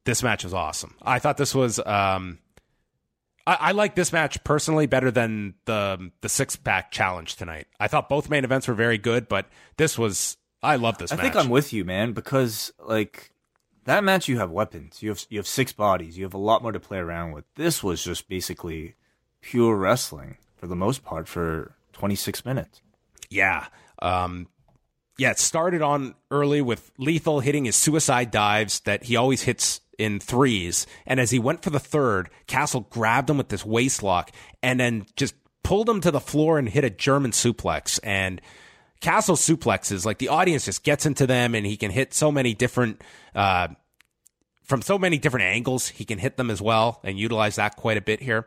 This match was awesome. I thought this was. Um, I, I like this match personally better than the the six pack challenge tonight. I thought both main events were very good, but this was. I love this. I match. think I'm with you, man, because like that match, you have weapons. You have you have six bodies. You have a lot more to play around with. This was just basically pure wrestling for the most part for 26 minutes. Yeah. Um, yeah, it started on early with Lethal hitting his suicide dives that he always hits in threes. And as he went for the third, Castle grabbed him with this waist lock and then just pulled him to the floor and hit a German suplex. And Castle suplexes, like the audience just gets into them and he can hit so many different, uh, from so many different angles. He can hit them as well and utilize that quite a bit here.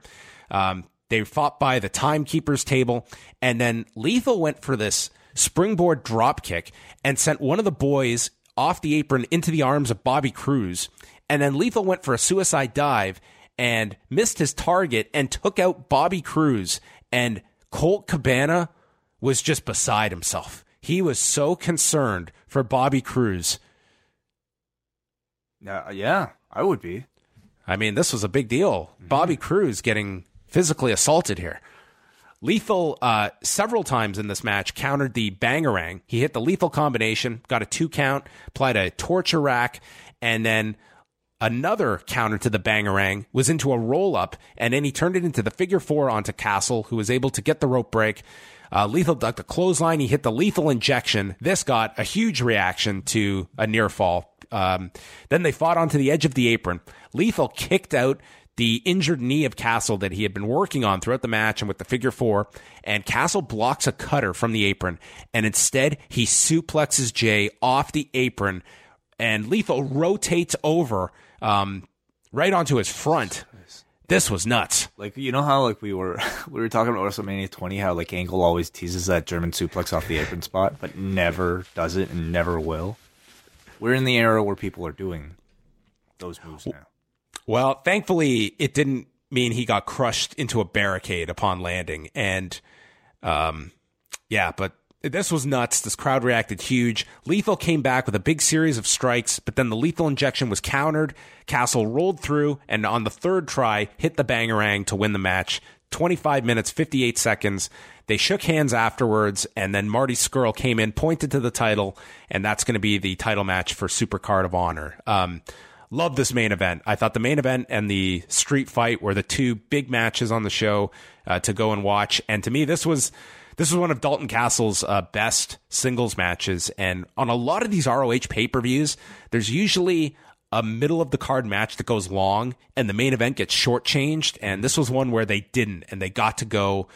Um, they fought by the timekeeper's table, and then Lethal went for this springboard drop kick and sent one of the boys off the apron into the arms of Bobby Cruz. And then Lethal went for a suicide dive and missed his target and took out Bobby Cruz. And Colt Cabana was just beside himself. He was so concerned for Bobby Cruz. Uh, yeah, I would be. I mean, this was a big deal. Bobby Cruz getting physically assaulted here. Lethal, uh, several times in this match, countered the bangerang. He hit the lethal combination, got a two count, applied a torture rack, and then another counter to the bangerang was into a roll up, and then he turned it into the figure four onto Castle, who was able to get the rope break. Uh, lethal ducked the clothesline. He hit the lethal injection. This got a huge reaction to a near fall. Um, then they fought onto the edge of the apron. Lethal kicked out the injured knee of Castle that he had been working on throughout the match and with the figure four. And Castle blocks a cutter from the apron. And instead, he suplexes Jay off the apron. And Lethal rotates over um, right onto his front. This was nuts. Like you know how like we were we were talking about WrestleMania 20 how like Angle always teases that German suplex off the apron spot but never does it and never will. We're in the era where people are doing those moves now. Well, thankfully, it didn't mean he got crushed into a barricade upon landing. And, um, yeah, but this was nuts. This crowd reacted huge. Lethal came back with a big series of strikes, but then the lethal injection was countered. Castle rolled through and on the third try hit the bangerang to win the match. 25 minutes, 58 seconds. They shook hands afterwards, and then Marty Scurll came in, pointed to the title, and that's going to be the title match for Supercard of Honor. Um, love this main event. I thought the main event and the street fight were the two big matches on the show uh, to go and watch. And to me, this was this was one of Dalton Castle's uh, best singles matches. And on a lot of these ROH pay per views, there's usually a middle of the card match that goes long, and the main event gets shortchanged. And this was one where they didn't, and they got to go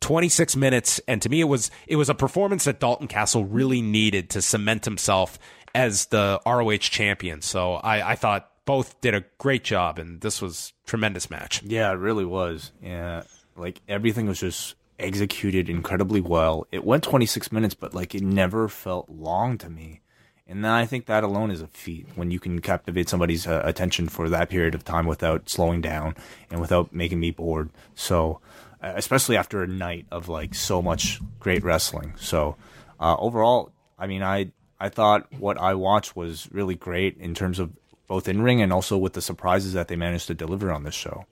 26 minutes. And to me, it was it was a performance that Dalton Castle really needed to cement himself as the ROH champion. So I, I thought both did a great job, and this was tremendous match. Yeah, it really was. Yeah, like everything was just executed incredibly well. It went 26 minutes, but like it never felt long to me. And then I think that alone is a feat when you can captivate somebody's uh, attention for that period of time without slowing down and without making me bored. So, uh, especially after a night of like so much great wrestling. So, uh, overall, I mean, I I thought what I watched was really great in terms of both in ring and also with the surprises that they managed to deliver on this show.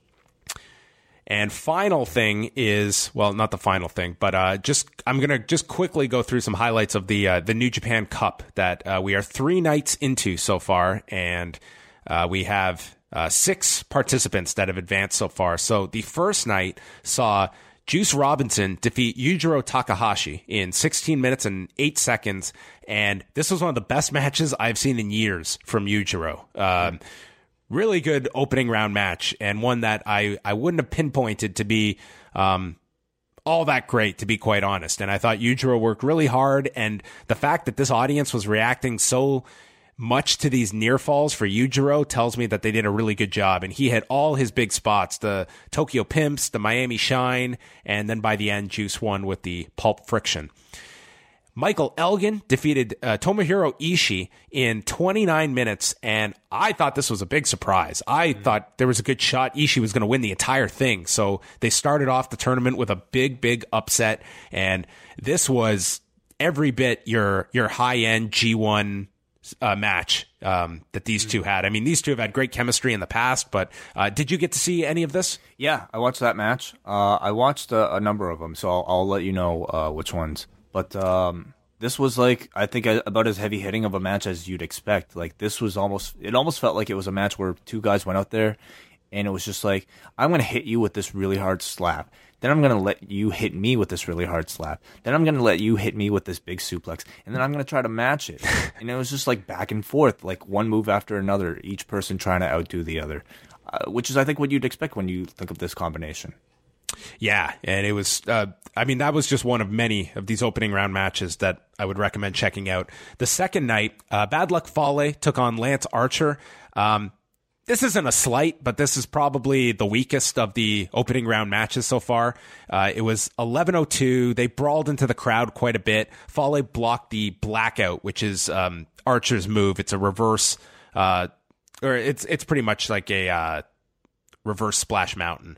And final thing is, well, not the final thing, but uh, just I'm gonna just quickly go through some highlights of the uh, the New Japan Cup that uh, we are three nights into so far, and uh, we have uh, six participants that have advanced so far. So the first night saw Juice Robinson defeat Yujiro Takahashi in 16 minutes and 8 seconds. And this was one of the best matches I've seen in years from Yujiro. Um, really good opening round match and one that I, I wouldn't have pinpointed to be um, all that great, to be quite honest. And I thought Yujiro worked really hard. And the fact that this audience was reacting so much to these near falls for Yujiro tells me that they did a really good job. And he hit all his big spots the Tokyo Pimps, the Miami Shine, and then by the end, Juice won with the Pulp Friction. Michael Elgin defeated uh, Tomohiro Ishii in 29 minutes, and I thought this was a big surprise. I mm-hmm. thought there was a good shot Ishii was going to win the entire thing. So they started off the tournament with a big, big upset, and this was every bit your your high end G1 uh, match um, that these two had. I mean, these two have had great chemistry in the past, but uh, did you get to see any of this? Yeah, I watched that match. Uh, I watched a, a, number of them, so I'll, I'll let you know uh, which ones. But um, this was like I think about as heavy hitting of a match as you'd expect. Like this was almost it almost felt like it was a match where two guys went out there, and it was just like I'm gonna hit you with this really hard slap then I'm going to let you hit me with this really hard slap. Then I'm going to let you hit me with this big suplex. And then I'm going to try to match it. and it was just like back and forth, like one move after another, each person trying to outdo the other, uh, which is, I think, what you'd expect when you think of this combination. Yeah, and it was. Uh, I mean, that was just one of many of these opening round matches that I would recommend checking out. The second night, uh, Bad Luck Fale took on Lance Archer. Um, this isn't a slight, but this is probably the weakest of the opening round matches so far. Uh, it was 11:02. They brawled into the crowd quite a bit. Fale blocked the blackout, which is um, Archer's move. It's a reverse, uh, or it's it's pretty much like a uh, reverse splash mountain.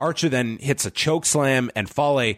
Archer then hits a choke slam, and Fale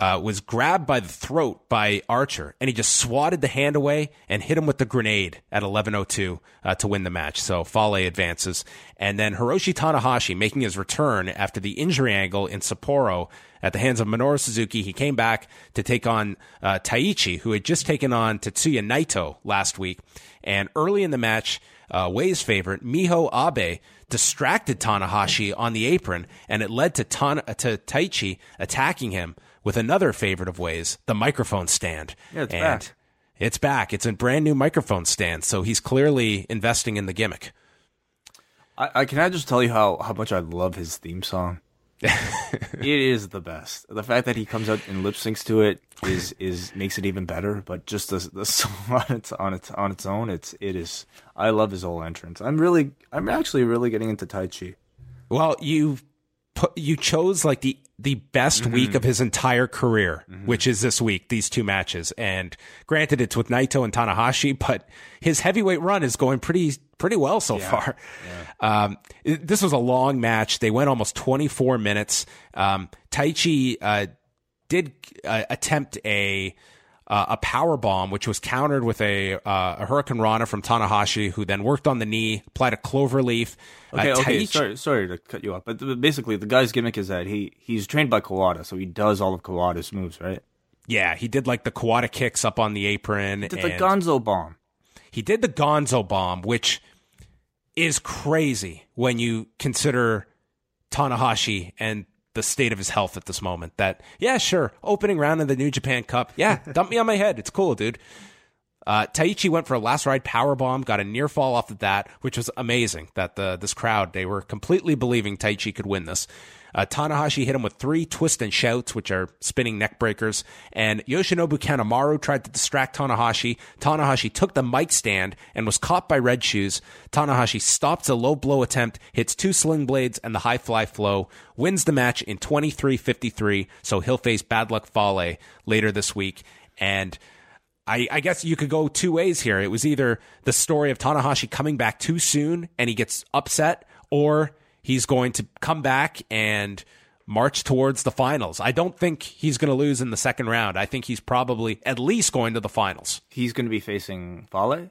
uh, was grabbed by the throat by Archer, and he just swatted the hand away and hit him with the grenade at 11:02 uh, to win the match. So Fale advances, and then Hiroshi Tanahashi making his return after the injury angle in Sapporo at the hands of Minoru Suzuki. He came back to take on uh, Taichi, who had just taken on Tetsuya Naito last week, and early in the match, uh, Wai's favorite Miho Abe distracted Tanahashi on the apron, and it led to, Tan- to Taichi attacking him with another favorite of Wai's, the microphone stand. Yeah, it's and back. It's back. It's a brand new microphone stand, so he's clearly investing in the gimmick. I, I can I just tell you how, how much I love his theme song. it is the best. The fact that he comes out and lip syncs to it is is makes it even better. But just the the song on its on its on its own, it's it is. I love his whole entrance. I'm really I'm actually really getting into Taichi. Well, you put you chose like the the best mm-hmm. week of his entire career, mm-hmm. which is this week, these two matches. And granted, it's with Naito and Tanahashi, but his heavyweight run is going pretty, pretty well so yeah. far. Yeah. Um, it, this was a long match. They went almost 24 minutes. Um, Taichi, uh, did uh, attempt a, uh, a power bomb, which was countered with a, uh, a hurricanrana from Tanahashi, who then worked on the knee, applied a clover leaf. Okay, uh, okay. Sorry, sorry to cut you off, but basically the guy's gimmick is that he he's trained by Kawada, so he does all of Kawada's moves, right? Yeah, he did like the Kawada kicks up on the apron. He did the Gonzo bomb. He did the Gonzo bomb, which is crazy when you consider Tanahashi and the state of his health at this moment. That yeah, sure, opening round in the New Japan Cup. Yeah, dump me on my head. It's cool, dude. Uh, Taichi went for a last ride power bomb, got a near fall off of that, which was amazing. That the this crowd they were completely believing Taichi could win this. Uh, Tanahashi hit him with three twist and shouts, which are spinning neck breakers. And Yoshinobu Kanemaru tried to distract Tanahashi. Tanahashi took the mic stand and was caught by Red Shoes. Tanahashi stops a low blow attempt, hits two sling blades and the high fly flow, wins the match in 23-53. So he'll face Bad Luck Fale later this week. And I, I, guess you could go two ways here. It was either the story of Tanahashi coming back too soon and he gets upset, or he's going to come back and march towards the finals. I don't think he's going to lose in the second round. I think he's probably at least going to the finals. He's going to be facing Fale?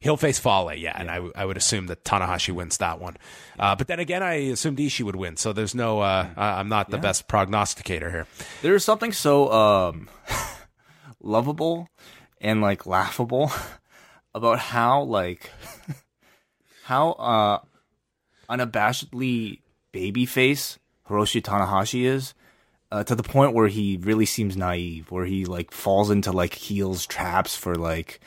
He'll face Fale, yeah, and I, I would assume that Tanahashi wins that one. Uh, but then again, I assumed Ishii would win, so there's no. Uh, I'm not the yeah. best prognosticator here. There's something so um, lovable and like laughable about how like how uh unabashedly babyface Hiroshi Tanahashi is, uh, to the point where he really seems naive, where he like falls into like heels traps for like,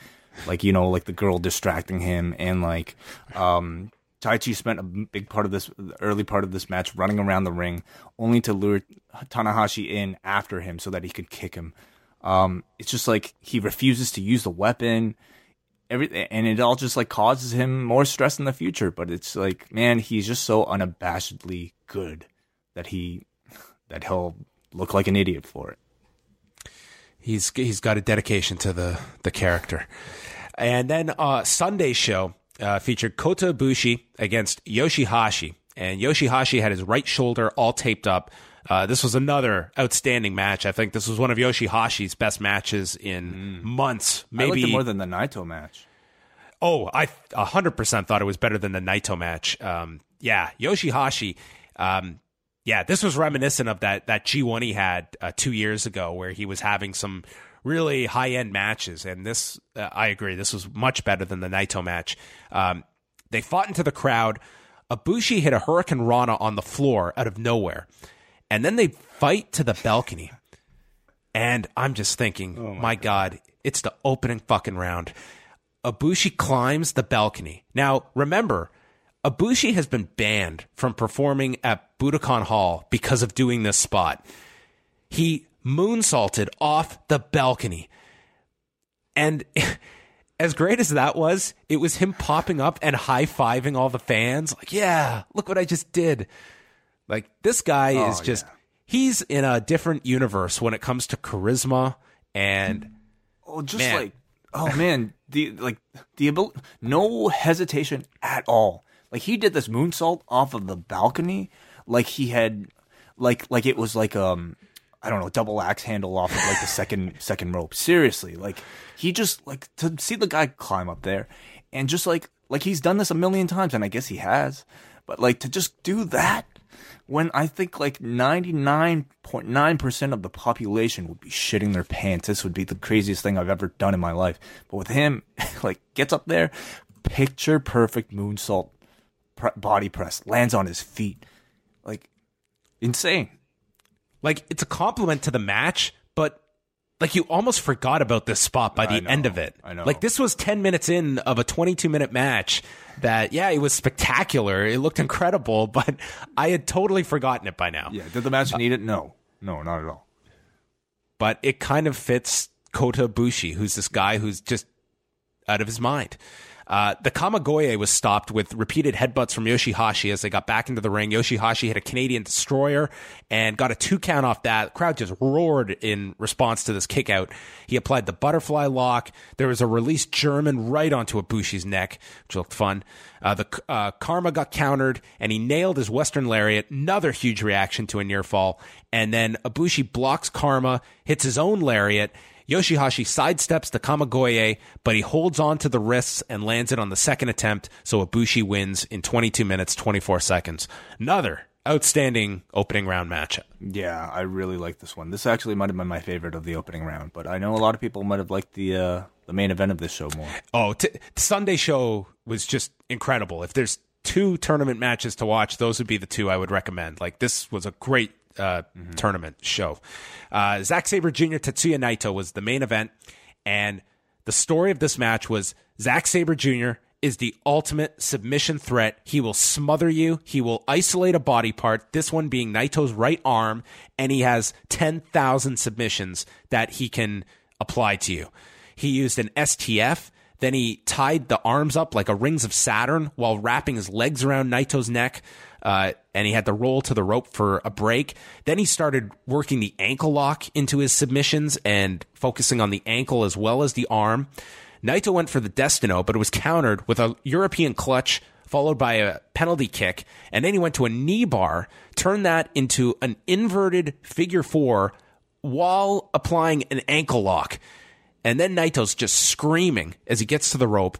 like you know, like the girl distracting him, and like, um, Taichi spent a big part of this early part of this match running around the ring, only to lure Tanahashi in after him so that he could kick him. Um, it's just like he refuses to use the weapon, everything, and it all just like causes him more stress in the future. But it's like, man, he's just so unabashedly good that he that he'll look like an idiot for it. He's he's got a dedication to the the character. And then uh, Sunday show uh, featured Kota Ibushi against Yoshihashi, and Yoshihashi had his right shoulder all taped up. Uh, this was another outstanding match. I think this was one of Yoshihashi's best matches in months. I liked Maybe more than the Naito match. Oh, I 100% thought it was better than the Naito match. Um, yeah, Yoshihashi. Um, yeah, this was reminiscent of that that G1 he had uh, two years ago, where he was having some really high end matches. And this, uh, I agree, this was much better than the Naito match. Um, they fought into the crowd. Ibushi hit a Hurricane Rana on the floor out of nowhere, and then they fight to the balcony. And I'm just thinking, oh my, God, it's the opening fucking round. Ibushi climbs the balcony. Now, remember, Ibushi has been banned from performing at Budokan Hall because of doing this spot. He moonsaulted off the balcony. And as great as that was, it was him popping up and high fiving all the fans. Like, yeah, look what I just did. Like, this guy is just, he's in a different universe when it comes to charisma and Oh, just Man. like oh man, the like the ability, no hesitation at all. Like he did this moonsault off of the balcony, like he had, like like it was like um, I don't know, double axe handle off of like the second second rope. Seriously, like he just like to see the guy climb up there, and just like like he's done this a million times, and I guess he has, but like to just do that when I think like 99.9% of the population would be shitting their pants. This would be the craziest thing I've ever done in my life. But with him, like gets up there, picture perfect moonsault pre- body press, lands on his feet. Like insane. like it's a compliment to the match, but like you almost forgot about this spot by the know, end of it. I know. Like this was 10 minutes in of a 22 minute match that yeah, it was spectacular. It looked incredible, but I had totally forgotten it by now. Yeah. Did the match uh, need it? No. No, not at all. But it kind of fits Kota Ibushi, who's this guy who's just out of his mind. Uh, the Kamigoye was stopped with repeated headbutts from Yoshihashi as they got back into the ring. Yoshihashi hit a Canadian destroyer and got a two count off that. The crowd just roared in response to this kick out. He applied the butterfly lock. There was a released German right onto Ibushi's neck, which looked fun. Uh, the uh, Karma got countered and he nailed his Western Lariat. Another huge reaction to a near fall. And then Ibushi blocks Karma, hits his own Lariat. Yoshihashi sidesteps the Kamigoye, but he holds on to the wrists and lands it on the second attempt, so Ibushi wins in 22 minutes, 24 seconds. Another outstanding opening round matchup. Yeah, I really like this one. This actually might have been my favorite of the opening round, but I know a lot of people might have liked the uh, the main event of this show more. Oh, t- the Sunday show was just incredible. If there's two tournament matches to watch, those would be the two I would recommend. Like this was a great uh, tournament show. Uh, Zack Sabre Jr. Tetsuya Naito was the main event, and the story of this match was Zack Sabre Jr. is the ultimate submission threat. He will smother you. He will isolate a body part. This one being Naito's right arm, and he has ten thousand submissions that he can apply to you. He used an STF. Then he tied the arms up like a rings of Saturn while wrapping his legs around Naito's neck. Uh, and he had to roll to the rope for a break. Then he started working the ankle lock into his submissions and focusing on the ankle as well as the arm. Naito went for the Destino, but it was countered with a European clutch followed by a penalty kick. And then he went to a knee bar, turned that into an inverted figure four while applying an ankle lock. And then Naito's just screaming as he gets to the rope.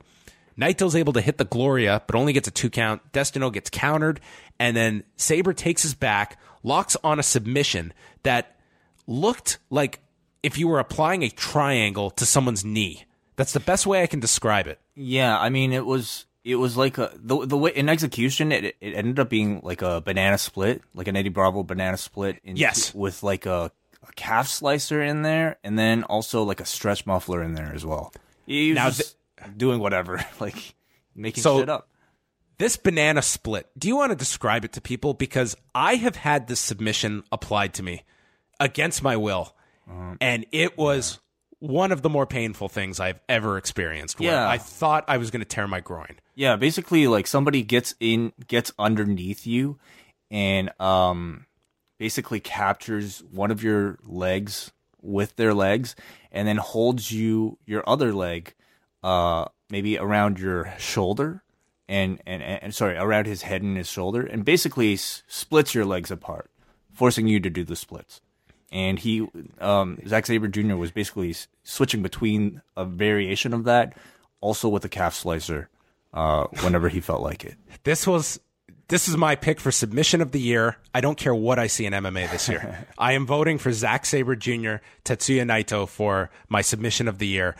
Naito's able to hit the Gloria, but only gets a two count. Destino gets countered, and then Sabre takes his back, locks on a submission that looked like if you were applying a triangle to someone's knee. That's the best way I can describe it. Yeah, I mean it was it was like a the the way in execution it it ended up being like a banana split, like an Eddie Bravo banana split. In, Yes. with like a, a calf slicer in there, and then also like a stretch muffler in there as well. Now just doing whatever, like making So- shit up. this banana split, do you want to describe it to people? Because I have had this submission applied to me against my will, and it was one of the more painful things I've ever experienced. Where Yeah. I thought I was going to tear my groin. Yeah, basically like somebody gets in gets underneath you and um basically captures one of your legs with their legs and then holds you your other leg uh maybe around your shoulder and and, and sorry, around his head and his shoulder and basically s- splits your legs apart, forcing you to do the splits. And he, um, Zack Sabre Jr. was basically s- switching between a variation of that, also with a calf slicer, uh, whenever he felt like it. This was this is my pick for submission of the year. I don't care what I see in MMA this year. I am voting for Zack Sabre Jr. Tetsuya Naito for my submission of the year.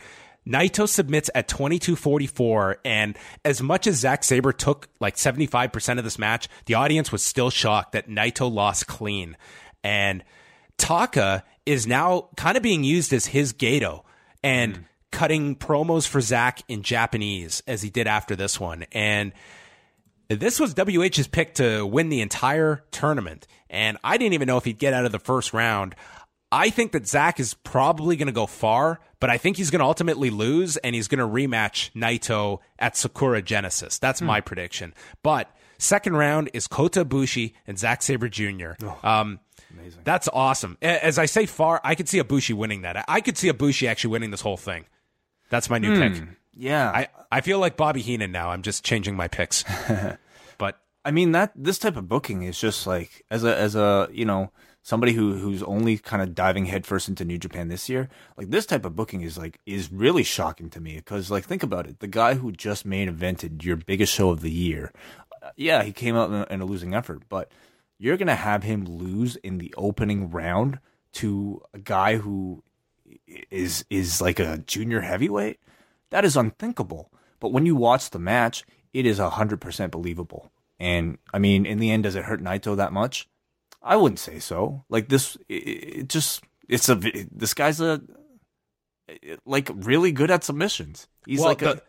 Naito submits at 22-44 and as much as Zack Sabre took like 75% of this match, the audience was still shocked that Naito lost clean. And Taka is now kind of being used as his Gedo and mm-hmm. cutting promos for Zack in Japanese as he did after this one. And this was WH's pick to win the entire tournament. And I didn't even know if he'd get out of the first round. I think that Zack is probably going to go far, but I think he's going to ultimately lose and he's going to rematch Naito at Sakura Genesis. That's my prediction. But second round is Kota Ibushi and Zack Sabre Jr. um, That's awesome. As I say far, I could see Ibushi winning that. I could see Ibushi actually winning this whole thing. That's my new pick. Yeah, I, I feel like Bobby Heenan now. I'm just changing my picks. but I mean that this type of booking is just like as a as a you know somebody who who's only kind of diving headfirst into New Japan this year. Like this type of booking is like is really shocking to me because like think about it, the guy who just main evented your biggest show of the year, uh, yeah, he came out in a, in a losing effort, but you're gonna have him lose in the opening round to a guy who is is like a junior heavyweight. That is unthinkable. But when you watch the match, it is hundred percent believable. And I mean, in the end, does it hurt Naito that much? I wouldn't say so. Like this, it, it just it's a this guy's a like really good at submissions. He's Well, like a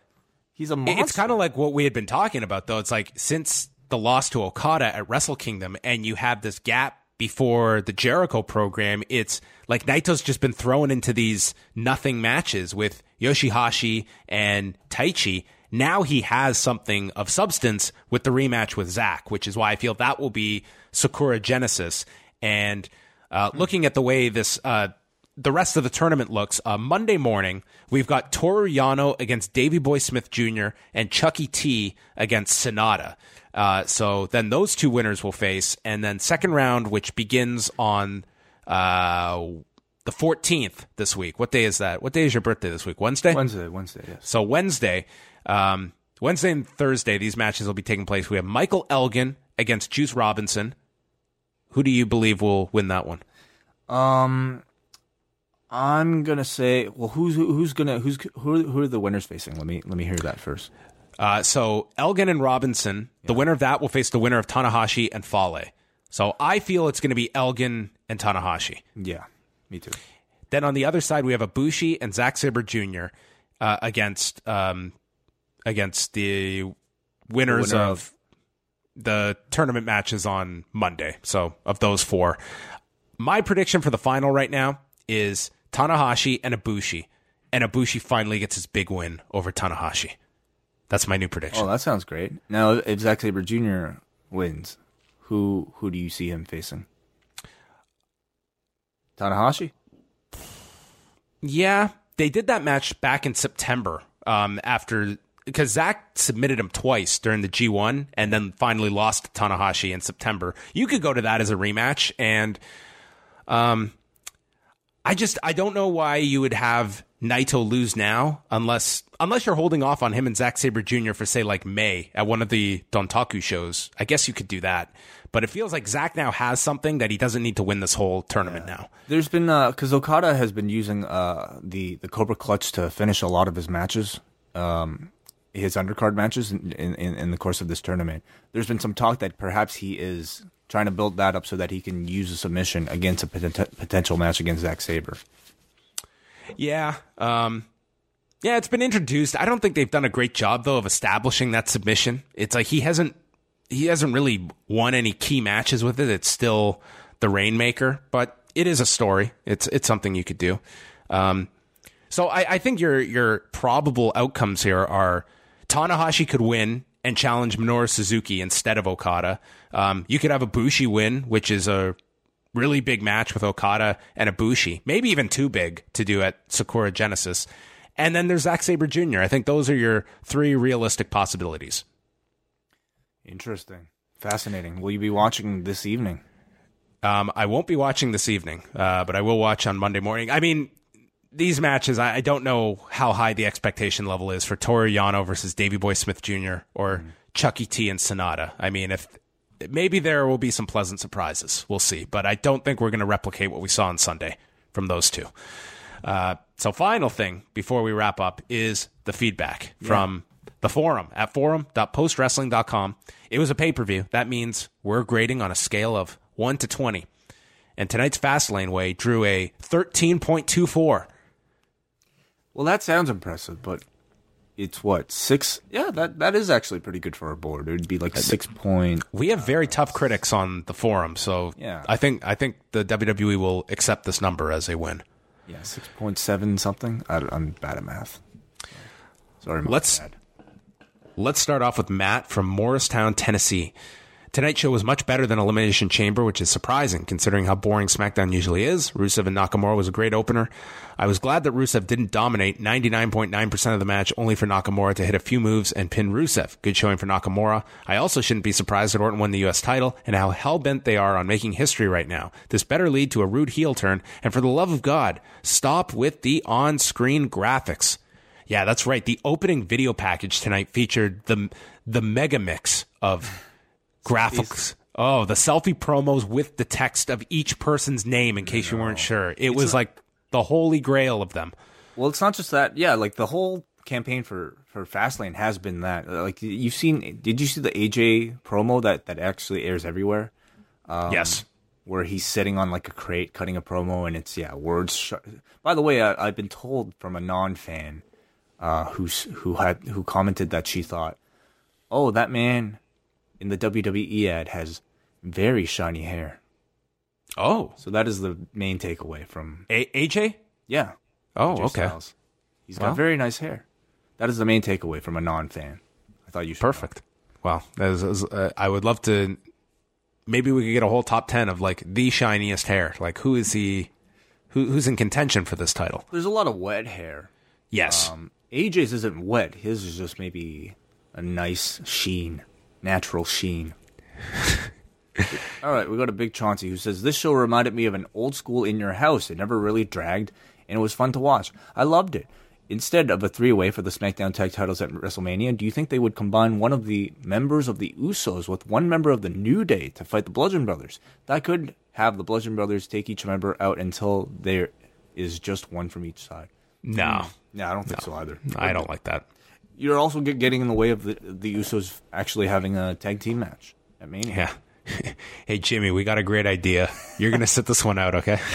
he's a monster. It's kind of like what we had been talking about, though. It's like since the loss to Okada at Wrestle Kingdom, and you have this gap before the Jericho program, it's like Naito's just been thrown into these nothing matches with Yoshihashi and Taichi. Now he has something of substance with the rematch with Zack, which is why I feel that will be Sakura Genesis. And uh, looking at the way this uh, the rest of the tournament looks, uh, Monday morning, we've got Toru Yano against Davey Boy Smith Jr. and Chuckie T against Sanada. Uh, so then those two winners will face. And then second round, which begins on uh, the 14th this week. What day is that? What day is your birthday this week? Wednesday? Wednesday, Wednesday, yes. So Wednesday, um, Wednesday and Thursday, these matches will be taking place. We have Michael Elgin against Juice Robinson. Who do you believe will win that one? Um, I'm gonna say, well, who's who's gonna who's who who are the winners facing? Let me let me hear that first. Uh, so Elgin and Robinson, the winner of that will face the winner of Tanahashi and Fale. So I feel it's going to be Elgin and Tanahashi. Yeah, me too. Then on the other side, we have Ibushi and Zack Sabre Jr. Uh, against um, against the winners winner of the tournament matches on Monday. So of those four, my prediction for the final right now is Tanahashi and Ibushi, and Ibushi finally gets his big win over Tanahashi. That's my new prediction. Oh, that sounds great. Now, if Zack Sabre Jr. wins, who who do you see him facing? Tanahashi. Yeah, they did that match back in September um, after because Zack submitted him twice during the G1 and then finally lost to Tanahashi in September. You could go to that as a rematch, and um, I just I don't know why you would have Naito lose now unless unless you're holding off on him and Zack Sabre Jr. for say like May at one of the Dontaku shows. I guess you could do that. But it feels like Zack now has something that he doesn't need to win this whole tournament now. There's been because Okada has been using uh, the the Cobra Clutch to finish a lot of his matches, um, his undercard matches in, in in the course of this tournament. There's been some talk that perhaps he is trying to build that up so that he can use a submission against a poten- potential match against Zack Sabre. Yeah. Um, Yeah, it's been introduced. I don't think they've done a great job though of establishing that submission. It's like he hasn't he hasn't really won any key matches with it. It's still the Rainmaker, but it is a story. It's it's something you could do. Um, so I, I think your your probable outcomes here are Tanahashi could win and challenge Minoru Suzuki instead of Okada. Um, you could have Ibushi win, which is a really big match with Okada and Ibushi, maybe even too big to do at Sakura Genesis. And then there's Zack Sabre Jr. I think those are your three realistic possibilities. Interesting. Fascinating. Will you be watching this evening? Um, I won't be watching this evening, uh, but I will watch on Monday morning. I mean, these matches, I, I, don't know how high the expectation level is for Toru Yano versus Davey Boy Smith Jr. or mm. Chuckie T and Sanada. I mean, if maybe there will be some pleasant surprises, we'll see. But I don't think we're going to replicate what we saw on Sunday from those two. Uh, so, final thing before we wrap up is the feedback yeah. from the forum at forum.postwrestling.com. It was a pay per view. That means we're grading on a scale of 1 to 20. And tonight's Fastlane Wai drew a 13.24. Well, that sounds impressive, but it's what six? Yeah, that that is actually pretty good for our board. It would be like six point. We have very uh, tough critics on the forum, so yeah, I think I think the WWE will accept this number as a win. Yeah, six point seven something. I, am bad at math. Sorry, let's let's start off with Matt from Morristown, Tennessee. Tonight's show was much better than Elimination Chamber, which is surprising considering how boring SmackDown usually is. Rusev and Nakamura was a great opener. I was glad that Rusev didn't dominate 99.9% of the match, only for Nakamura to hit a few moves and pin Rusev. Good showing for Nakamura. I also shouldn't be surprised that Orton won the US title and how hell bent they are on making history right now. This better lead to a Roode heel turn, and for the love of God, stop with the on screen graphics. Yeah, that's right. The opening video package tonight featured the the mega mix of graphics. Oh, the selfie promos with the text of each person's name in case you weren't sure. It it's was like the holy grail of them. Well, it's not just that. Yeah, like the whole campaign for for Fastlane has been that. Like you've seen, did you see the AJ promo that that actually airs everywhere? Um, yes. Where he's sitting on like a crate cutting a promo, and it's yeah words. Sh- By the way, I, have been told from a non fan uh, who's who had who commented that she thought, "Oh, that man in the WWE ad has very shiny hair. Oh, so that is the main takeaway from A- AJ. Yeah. Oh, AJ okay. Styles. He's got well, very nice hair. That is the main takeaway from a non-fan. I thought you should. Perfect. Well, uh, I would love to. Maybe we could get a whole top ten of like the shiniest hair. Like who is he? Who, who's in contention for this title? There's a lot of wet hair. Yes. Um, AJ's isn't wet. His is just maybe a nice sheen natural sheen. All right, we got a Big Chauncey who says this show reminded me of an old school in your house. It never really dragged, and it was fun to watch. I loved it. Instead of a three-way for the SmackDown Tag Titles at WrestleMania, do you think they would combine one of the members of the Usos with one member of the New Day to fight the Bludgeon Brothers? That could have the Bludgeon Brothers take each member out until there is just one from each side. No, hmm. yeah, I don't think no. so either. I don't like that you're also getting in the way of the the Usos actually having a tag team match at Mania. Yeah. hey Jimmy, we got a great idea. You're gonna sit this one out, okay?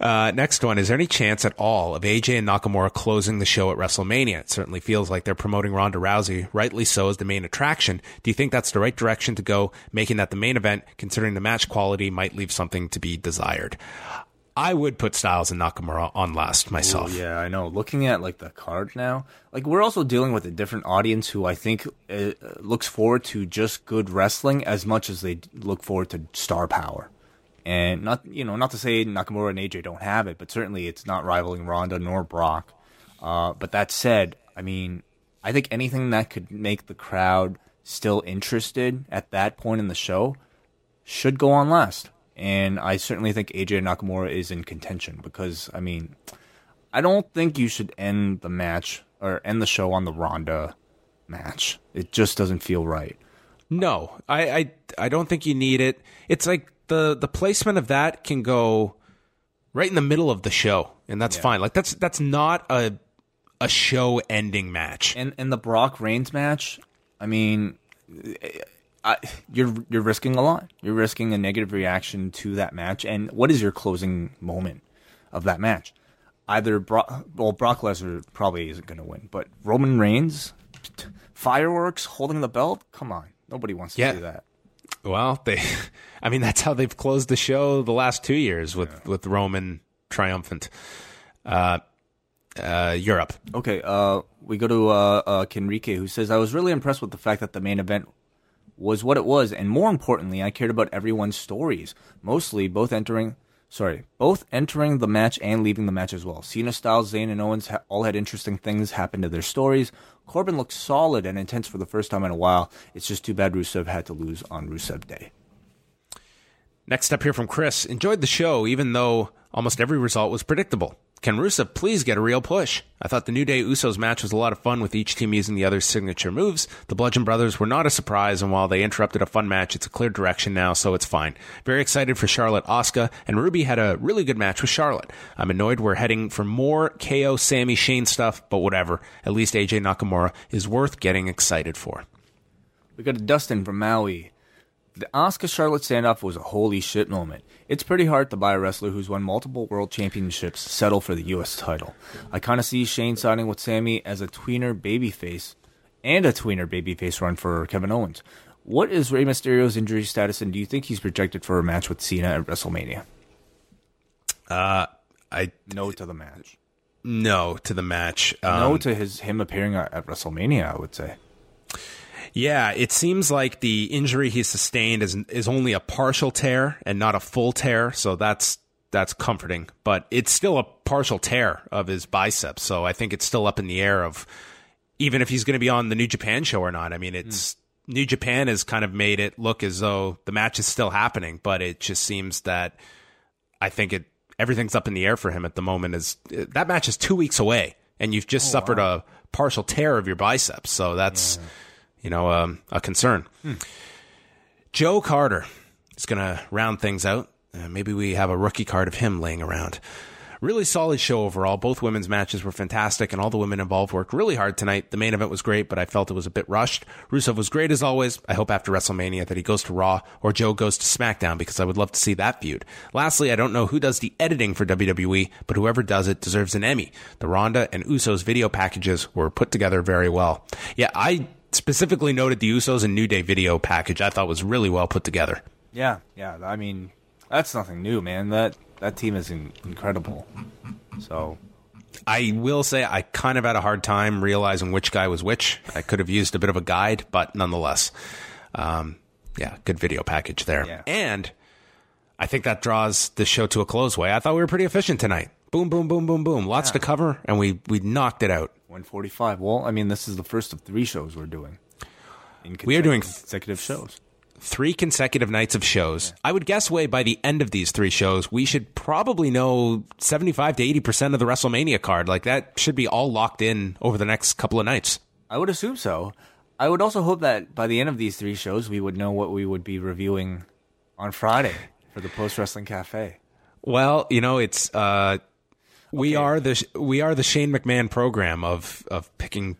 Uh, next one. Is there any chance at all of AJ and Nakamura closing the show at WrestleMania? It certainly feels like they're promoting Ronda Rousey, rightly so, as the main attraction. Do you think that's the right direction to go, making that the main event, considering the match quality might leave something to be desired? I would put Styles and Nakamura on last myself. Ooh, yeah, I know. Looking at like the card now, like we're also dealing with a different audience who I think uh, looks forward to just good wrestling as much as they look forward to star power. And not you know not to say Nakamura and AJ don't have it, but certainly it's not rivaling Ronda nor Brock. Uh, but that said, I mean, I think anything that could make the crowd still interested at that point in the show should go on last. And I certainly think AJ Nakamura is in contention because, I mean, I don't think you should end the match or end the show on the Ronda match. It just doesn't feel right. No, I, I, I don't think you need it. It's like the, the placement of that can go right in the middle of the show, and that's yeah. fine. Like that's that's not a a show ending match. And and the Brock Reigns match, I mean, I, you're you're risking a lot. You're risking a negative reaction to that match. And what is your closing moment of that match? either Brock, well Brock Lesnar probably isn't going to win, but Roman Reigns, fireworks, holding the belt. Come on, nobody wants to Yeah. see that. Well, they, I mean, that's how they've closed the show the last two years with with Roman triumphant. Uh, uh, Europe. Okay, uh, we go to uh, uh, Kenrique, who says, I was really impressed with the fact that the main event was what it was, and more importantly, I cared about everyone's stories. Mostly, both entering, sorry, both entering the match and leaving the match as well. Cena, Styles, Zayn, and Owens ha- all had interesting things happen to their stories. Corbin looked solid and intense for the first time in a while. It's just too bad Rusev had to lose on Rusev Day. Next up here from Chris. Enjoyed the show, even though almost every result was predictable. Can Rusev please get a real push? I thought the New Day Usos match was a lot of fun with each team using the other's signature moves. The Bludgeon Brothers were not a surprise, and while they interrupted a fun match, it's a clear direction now, so it's fine. Very excited for Charlotte Asuka, and Ruby had a really good match with Charlotte. I'm annoyed we're heading for more KO Sami Shane stuff, but whatever. At least AJ Nakamura is worth getting excited for. We got a Dustin from Maui. The Asuka Charlotte standoff was a holy shit moment. It's pretty hard to buy a wrestler who's won multiple world championships settle for the U.S. title. I kind of see Shane signing with Sami as a tweener babyface and a tweener babyface run for Kevin Owens. What is Rey Mysterio's injury status, and do you think he's projected for a match with Cena at WrestleMania? I No to the match. no to the match. no Um, to his him appearing at at WrestleMania. I would say. Yeah, it seems like the injury he sustained is is only a partial tear and not a full tear, so that's that's comforting. But it's still a partial tear of his biceps, so I think it's still up in the air of even if he's going to be on the New Japan show or not. I mean, it's hmm. New Japan has kind of made it look as though the match is still happening, but it just seems that I think it everything's up in the air for him at the moment. Is that match is two weeks away, and you've just oh, suffered a partial tear of your biceps, so that's you know um, a concern. Joe Carter is going to round things out. Uh, maybe we have a rookie card of him laying around. Really solid show overall. Both women's matches were fantastic, and all the women involved worked really hard tonight. The main event was great, but I felt it was a bit rushed. Rusev was great as always. I hope after WrestleMania that he goes to Raw or Joe goes to SmackDown because I would love to see that feud. Lastly, I don't know who does the editing for WWE, but whoever does it deserves an Emmy. The Ronda and Usos video packages were put together very well. Yeah, I specifically noted the Usos and New Day video package. I thought was really well put together. Yeah, yeah. I mean, that's nothing new, man. That that team is in, incredible. So I will say I kind of had a hard time realizing which guy was which. I could have used a bit of a guide, but nonetheless, um, yeah, good video package there. Yeah. And I think that draws the show to a close. Wai I thought we were pretty efficient tonight. Boom, boom, boom, boom, boom. Lots to cover, and we we knocked it out. 145. Well, I mean, this is the first of three shows we're doing. In We are doing- consecutive shows. Three consecutive nights of shows. I would guess, Wai by the end of these three shows, we should probably know seventy-five to eighty percent of the WrestleMania card. Like that should be all locked in over the next couple of nights. I would assume so. I would also hope that by the end of these three shows, we would know what we would be reviewing on Friday for the Post Wrestling Cafe. Well, you know, it's uh, we are the we are the Shane McMahon program of of picking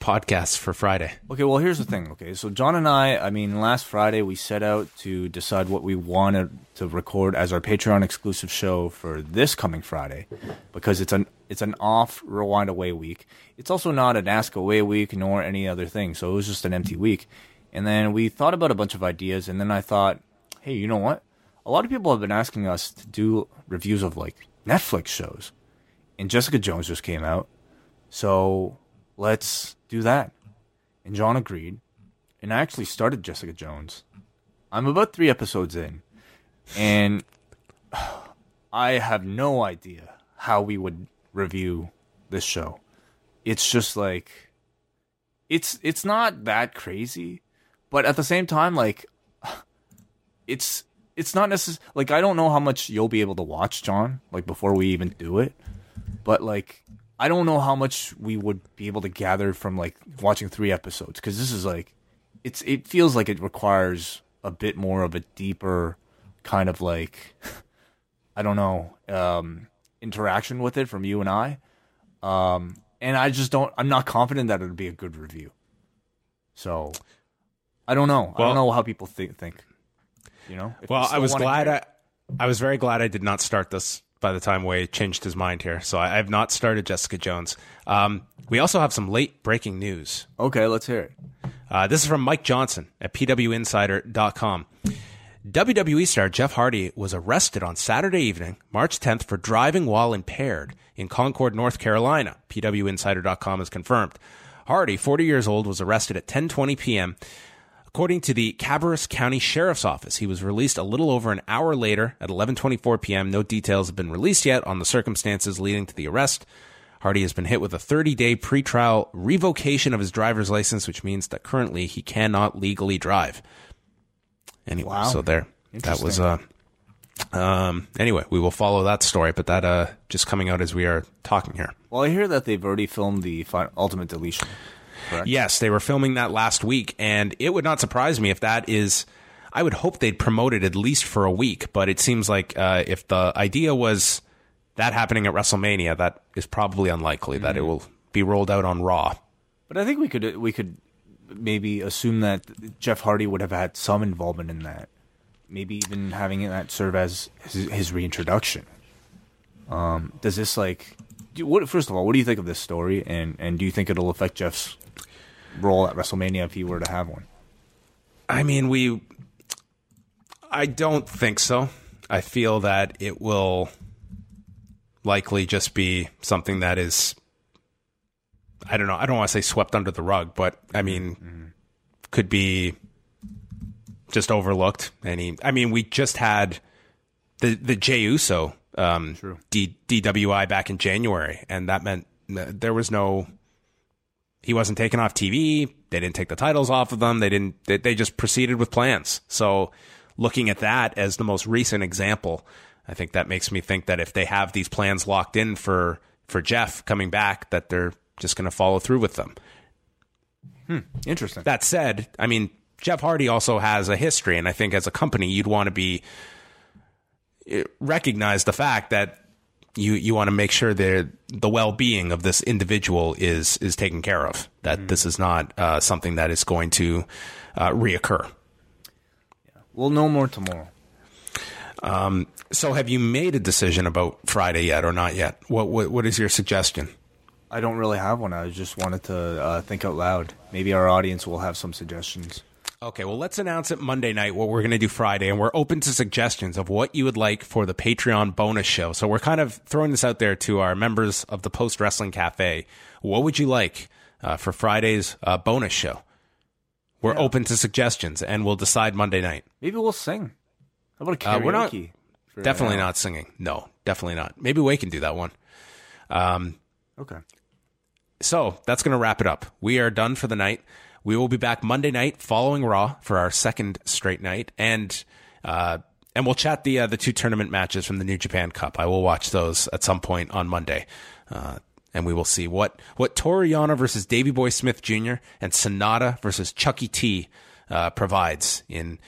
podcasts for Friday. Okay, well, here's the thing. Okay, so John and I, I mean, last Friday we set out to decide what we wanted to record as our Patreon exclusive show for this coming Friday, because it's an it's an off rewind away week. It's also not an ask away week nor any other thing. So it was just an empty week. And then we thought about a bunch of ideas, and then I thought, hey, you know what? A lot of people have been asking us to do reviews of like Netflix shows, and Jessica Jones just came out. So let's do that. And John agreed. And I actually started Jessica Jones. I'm about three episodes in. And I have no idea how we would review this show. It's just like it's it's not that crazy, but at the same time like it's it's not necessary like I don't know how much you'll be able to watch, John, like before we even do it. But like I don't know how much we would be able to gather from like watching three episodes because this is like it's it feels like it requires a bit more of a deeper kind of like I don't know um, interaction with it from you and I, um, and I just don't I'm not confident that it'd be a good review. So I don't know. I don't know how people think think. You know. Well, I was glad hear- I, I was very glad I did not start this by the time Wai changed his mind here. So I, have not started Jessica Jones. Um, we also have some late breaking news. Okay, let's hear it. Uh, this is from Mike Johnson at PWInsider.com. WWE star Jeff Hardy was arrested on Saturday evening, March 10th, for driving while impaired in Concord, North Carolina. PWInsider.com has confirmed. Hardy, 40 years old, was arrested at 10:20 p.m. According to the Cabarrus County Sheriff's Office, he was released a little over an hour later at 11:24 p.m. No details have been released yet on the circumstances leading to the arrest. Hardy has been hit with a 30-day pretrial revocation of his driver's license, which means that currently he cannot legally drive. Anyway, Wow. so there. That was uh um anyway, we will follow that story, but that uh just coming out as we are talking here. Well, I hear that they've already filmed the Ultimate Deletion. Correct? Yes, they were filming that last week, and it would not surprise me if that is. I would hope they'd promote it at least for a week, but it seems like uh, if the idea was that happening at WrestleMania, that is probably unlikely that it will be rolled out on Raw. But I think we could we could maybe assume that Jeff Hardy would have had some involvement in that. Maybe even having that serve as his, his reintroduction. Um, does this like? Do, what first of all, what do you think of this story, and and do you think it'll affect Jeff's role at WrestleMania if he were to have one? I mean, we. I don't think so. I feel that it will likely just be something that is. I don't know. I don't want to say swept under the rug, but I mean, could be just overlooked. Any, I mean, we just had the the Jey Uso um, D, DWI back in January, and that meant there was no he wasn't taken off TV. They didn't take the titles off of them. They didn't. They, they just proceeded with plans. So, looking at that as the most recent example, I think that makes me think that if they have these plans locked in for for Jeff coming back, that they're just going to follow through with them. Interesting. That said, I mean, Jeff Hardy also has a history, and I think as a company, you'd want to be eh, recognize the fact that you you want to make sure that the well being of this individual is is taken care of. That this is not uh, something that is going to uh, reoccur. we'll know more tomorrow. So, have you made a decision about Friday yet, or not yet? What what, what is your suggestion? I don't really have one. I just wanted to uh, think out loud. Maybe our audience will have some suggestions. Okay, well, let's announce it Monday night what we're going to do Friday, and we're open to suggestions of what you would like for the Patreon bonus show. So we're kind of throwing this out there to our members of the Post Wrestling Cafe. What would you like uh, for Friday's uh, bonus show? We're open to suggestions, and we'll decide Monday night. Maybe we'll sing. How about a karaoke? Uh, we're not- Definitely not singing. No, definitely not. Maybe we can do that one. Okay. So that's going to wrap it up. We are done for the night. We will be back Monday night following Raw for our second straight night, and uh, and we'll chat the uh, the two tournament matches from the New Japan Cup. I will watch those at some point on Monday, uh, and we will see what what Toru Yano versus Davey Boy Smith Jr. and Sanada versus Chuckie T uh, provides in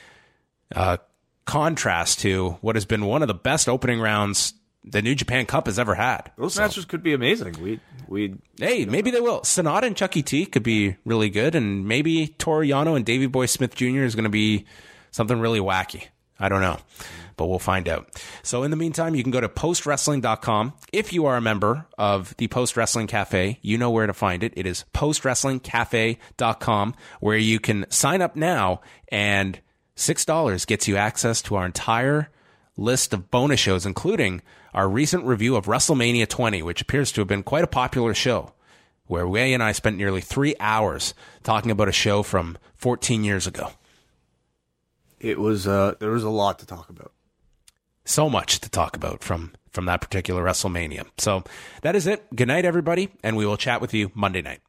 uh, contrast to what has been one of the best opening rounds the New Japan Cup has ever had. Those So- matches could be amazing. We we Hey, maybe they will. Sanada and Chuckie T could be really good, and maybe Toru Yano and Davey Boy Smith Jr. is going to be something really wacky. I don't know, but we'll find out. So in the meantime, you can go to postwrestling.com. If you are a member of the Post Wrestling Cafe, you know where to find it. It is postwrestlingcafe.com, where you can sign up now, and $6 gets you access to our entire list of bonus shows, including our recent review of WrestleMania 20, which appears to have been quite a popular show, where Wai and I spent nearly three hours talking about a show from 14 years ago. it was uh there was a lot to talk about. So much to talk about from from that particular WrestleMania. So that is it. Good night, everybody, and we will chat with you Monday night.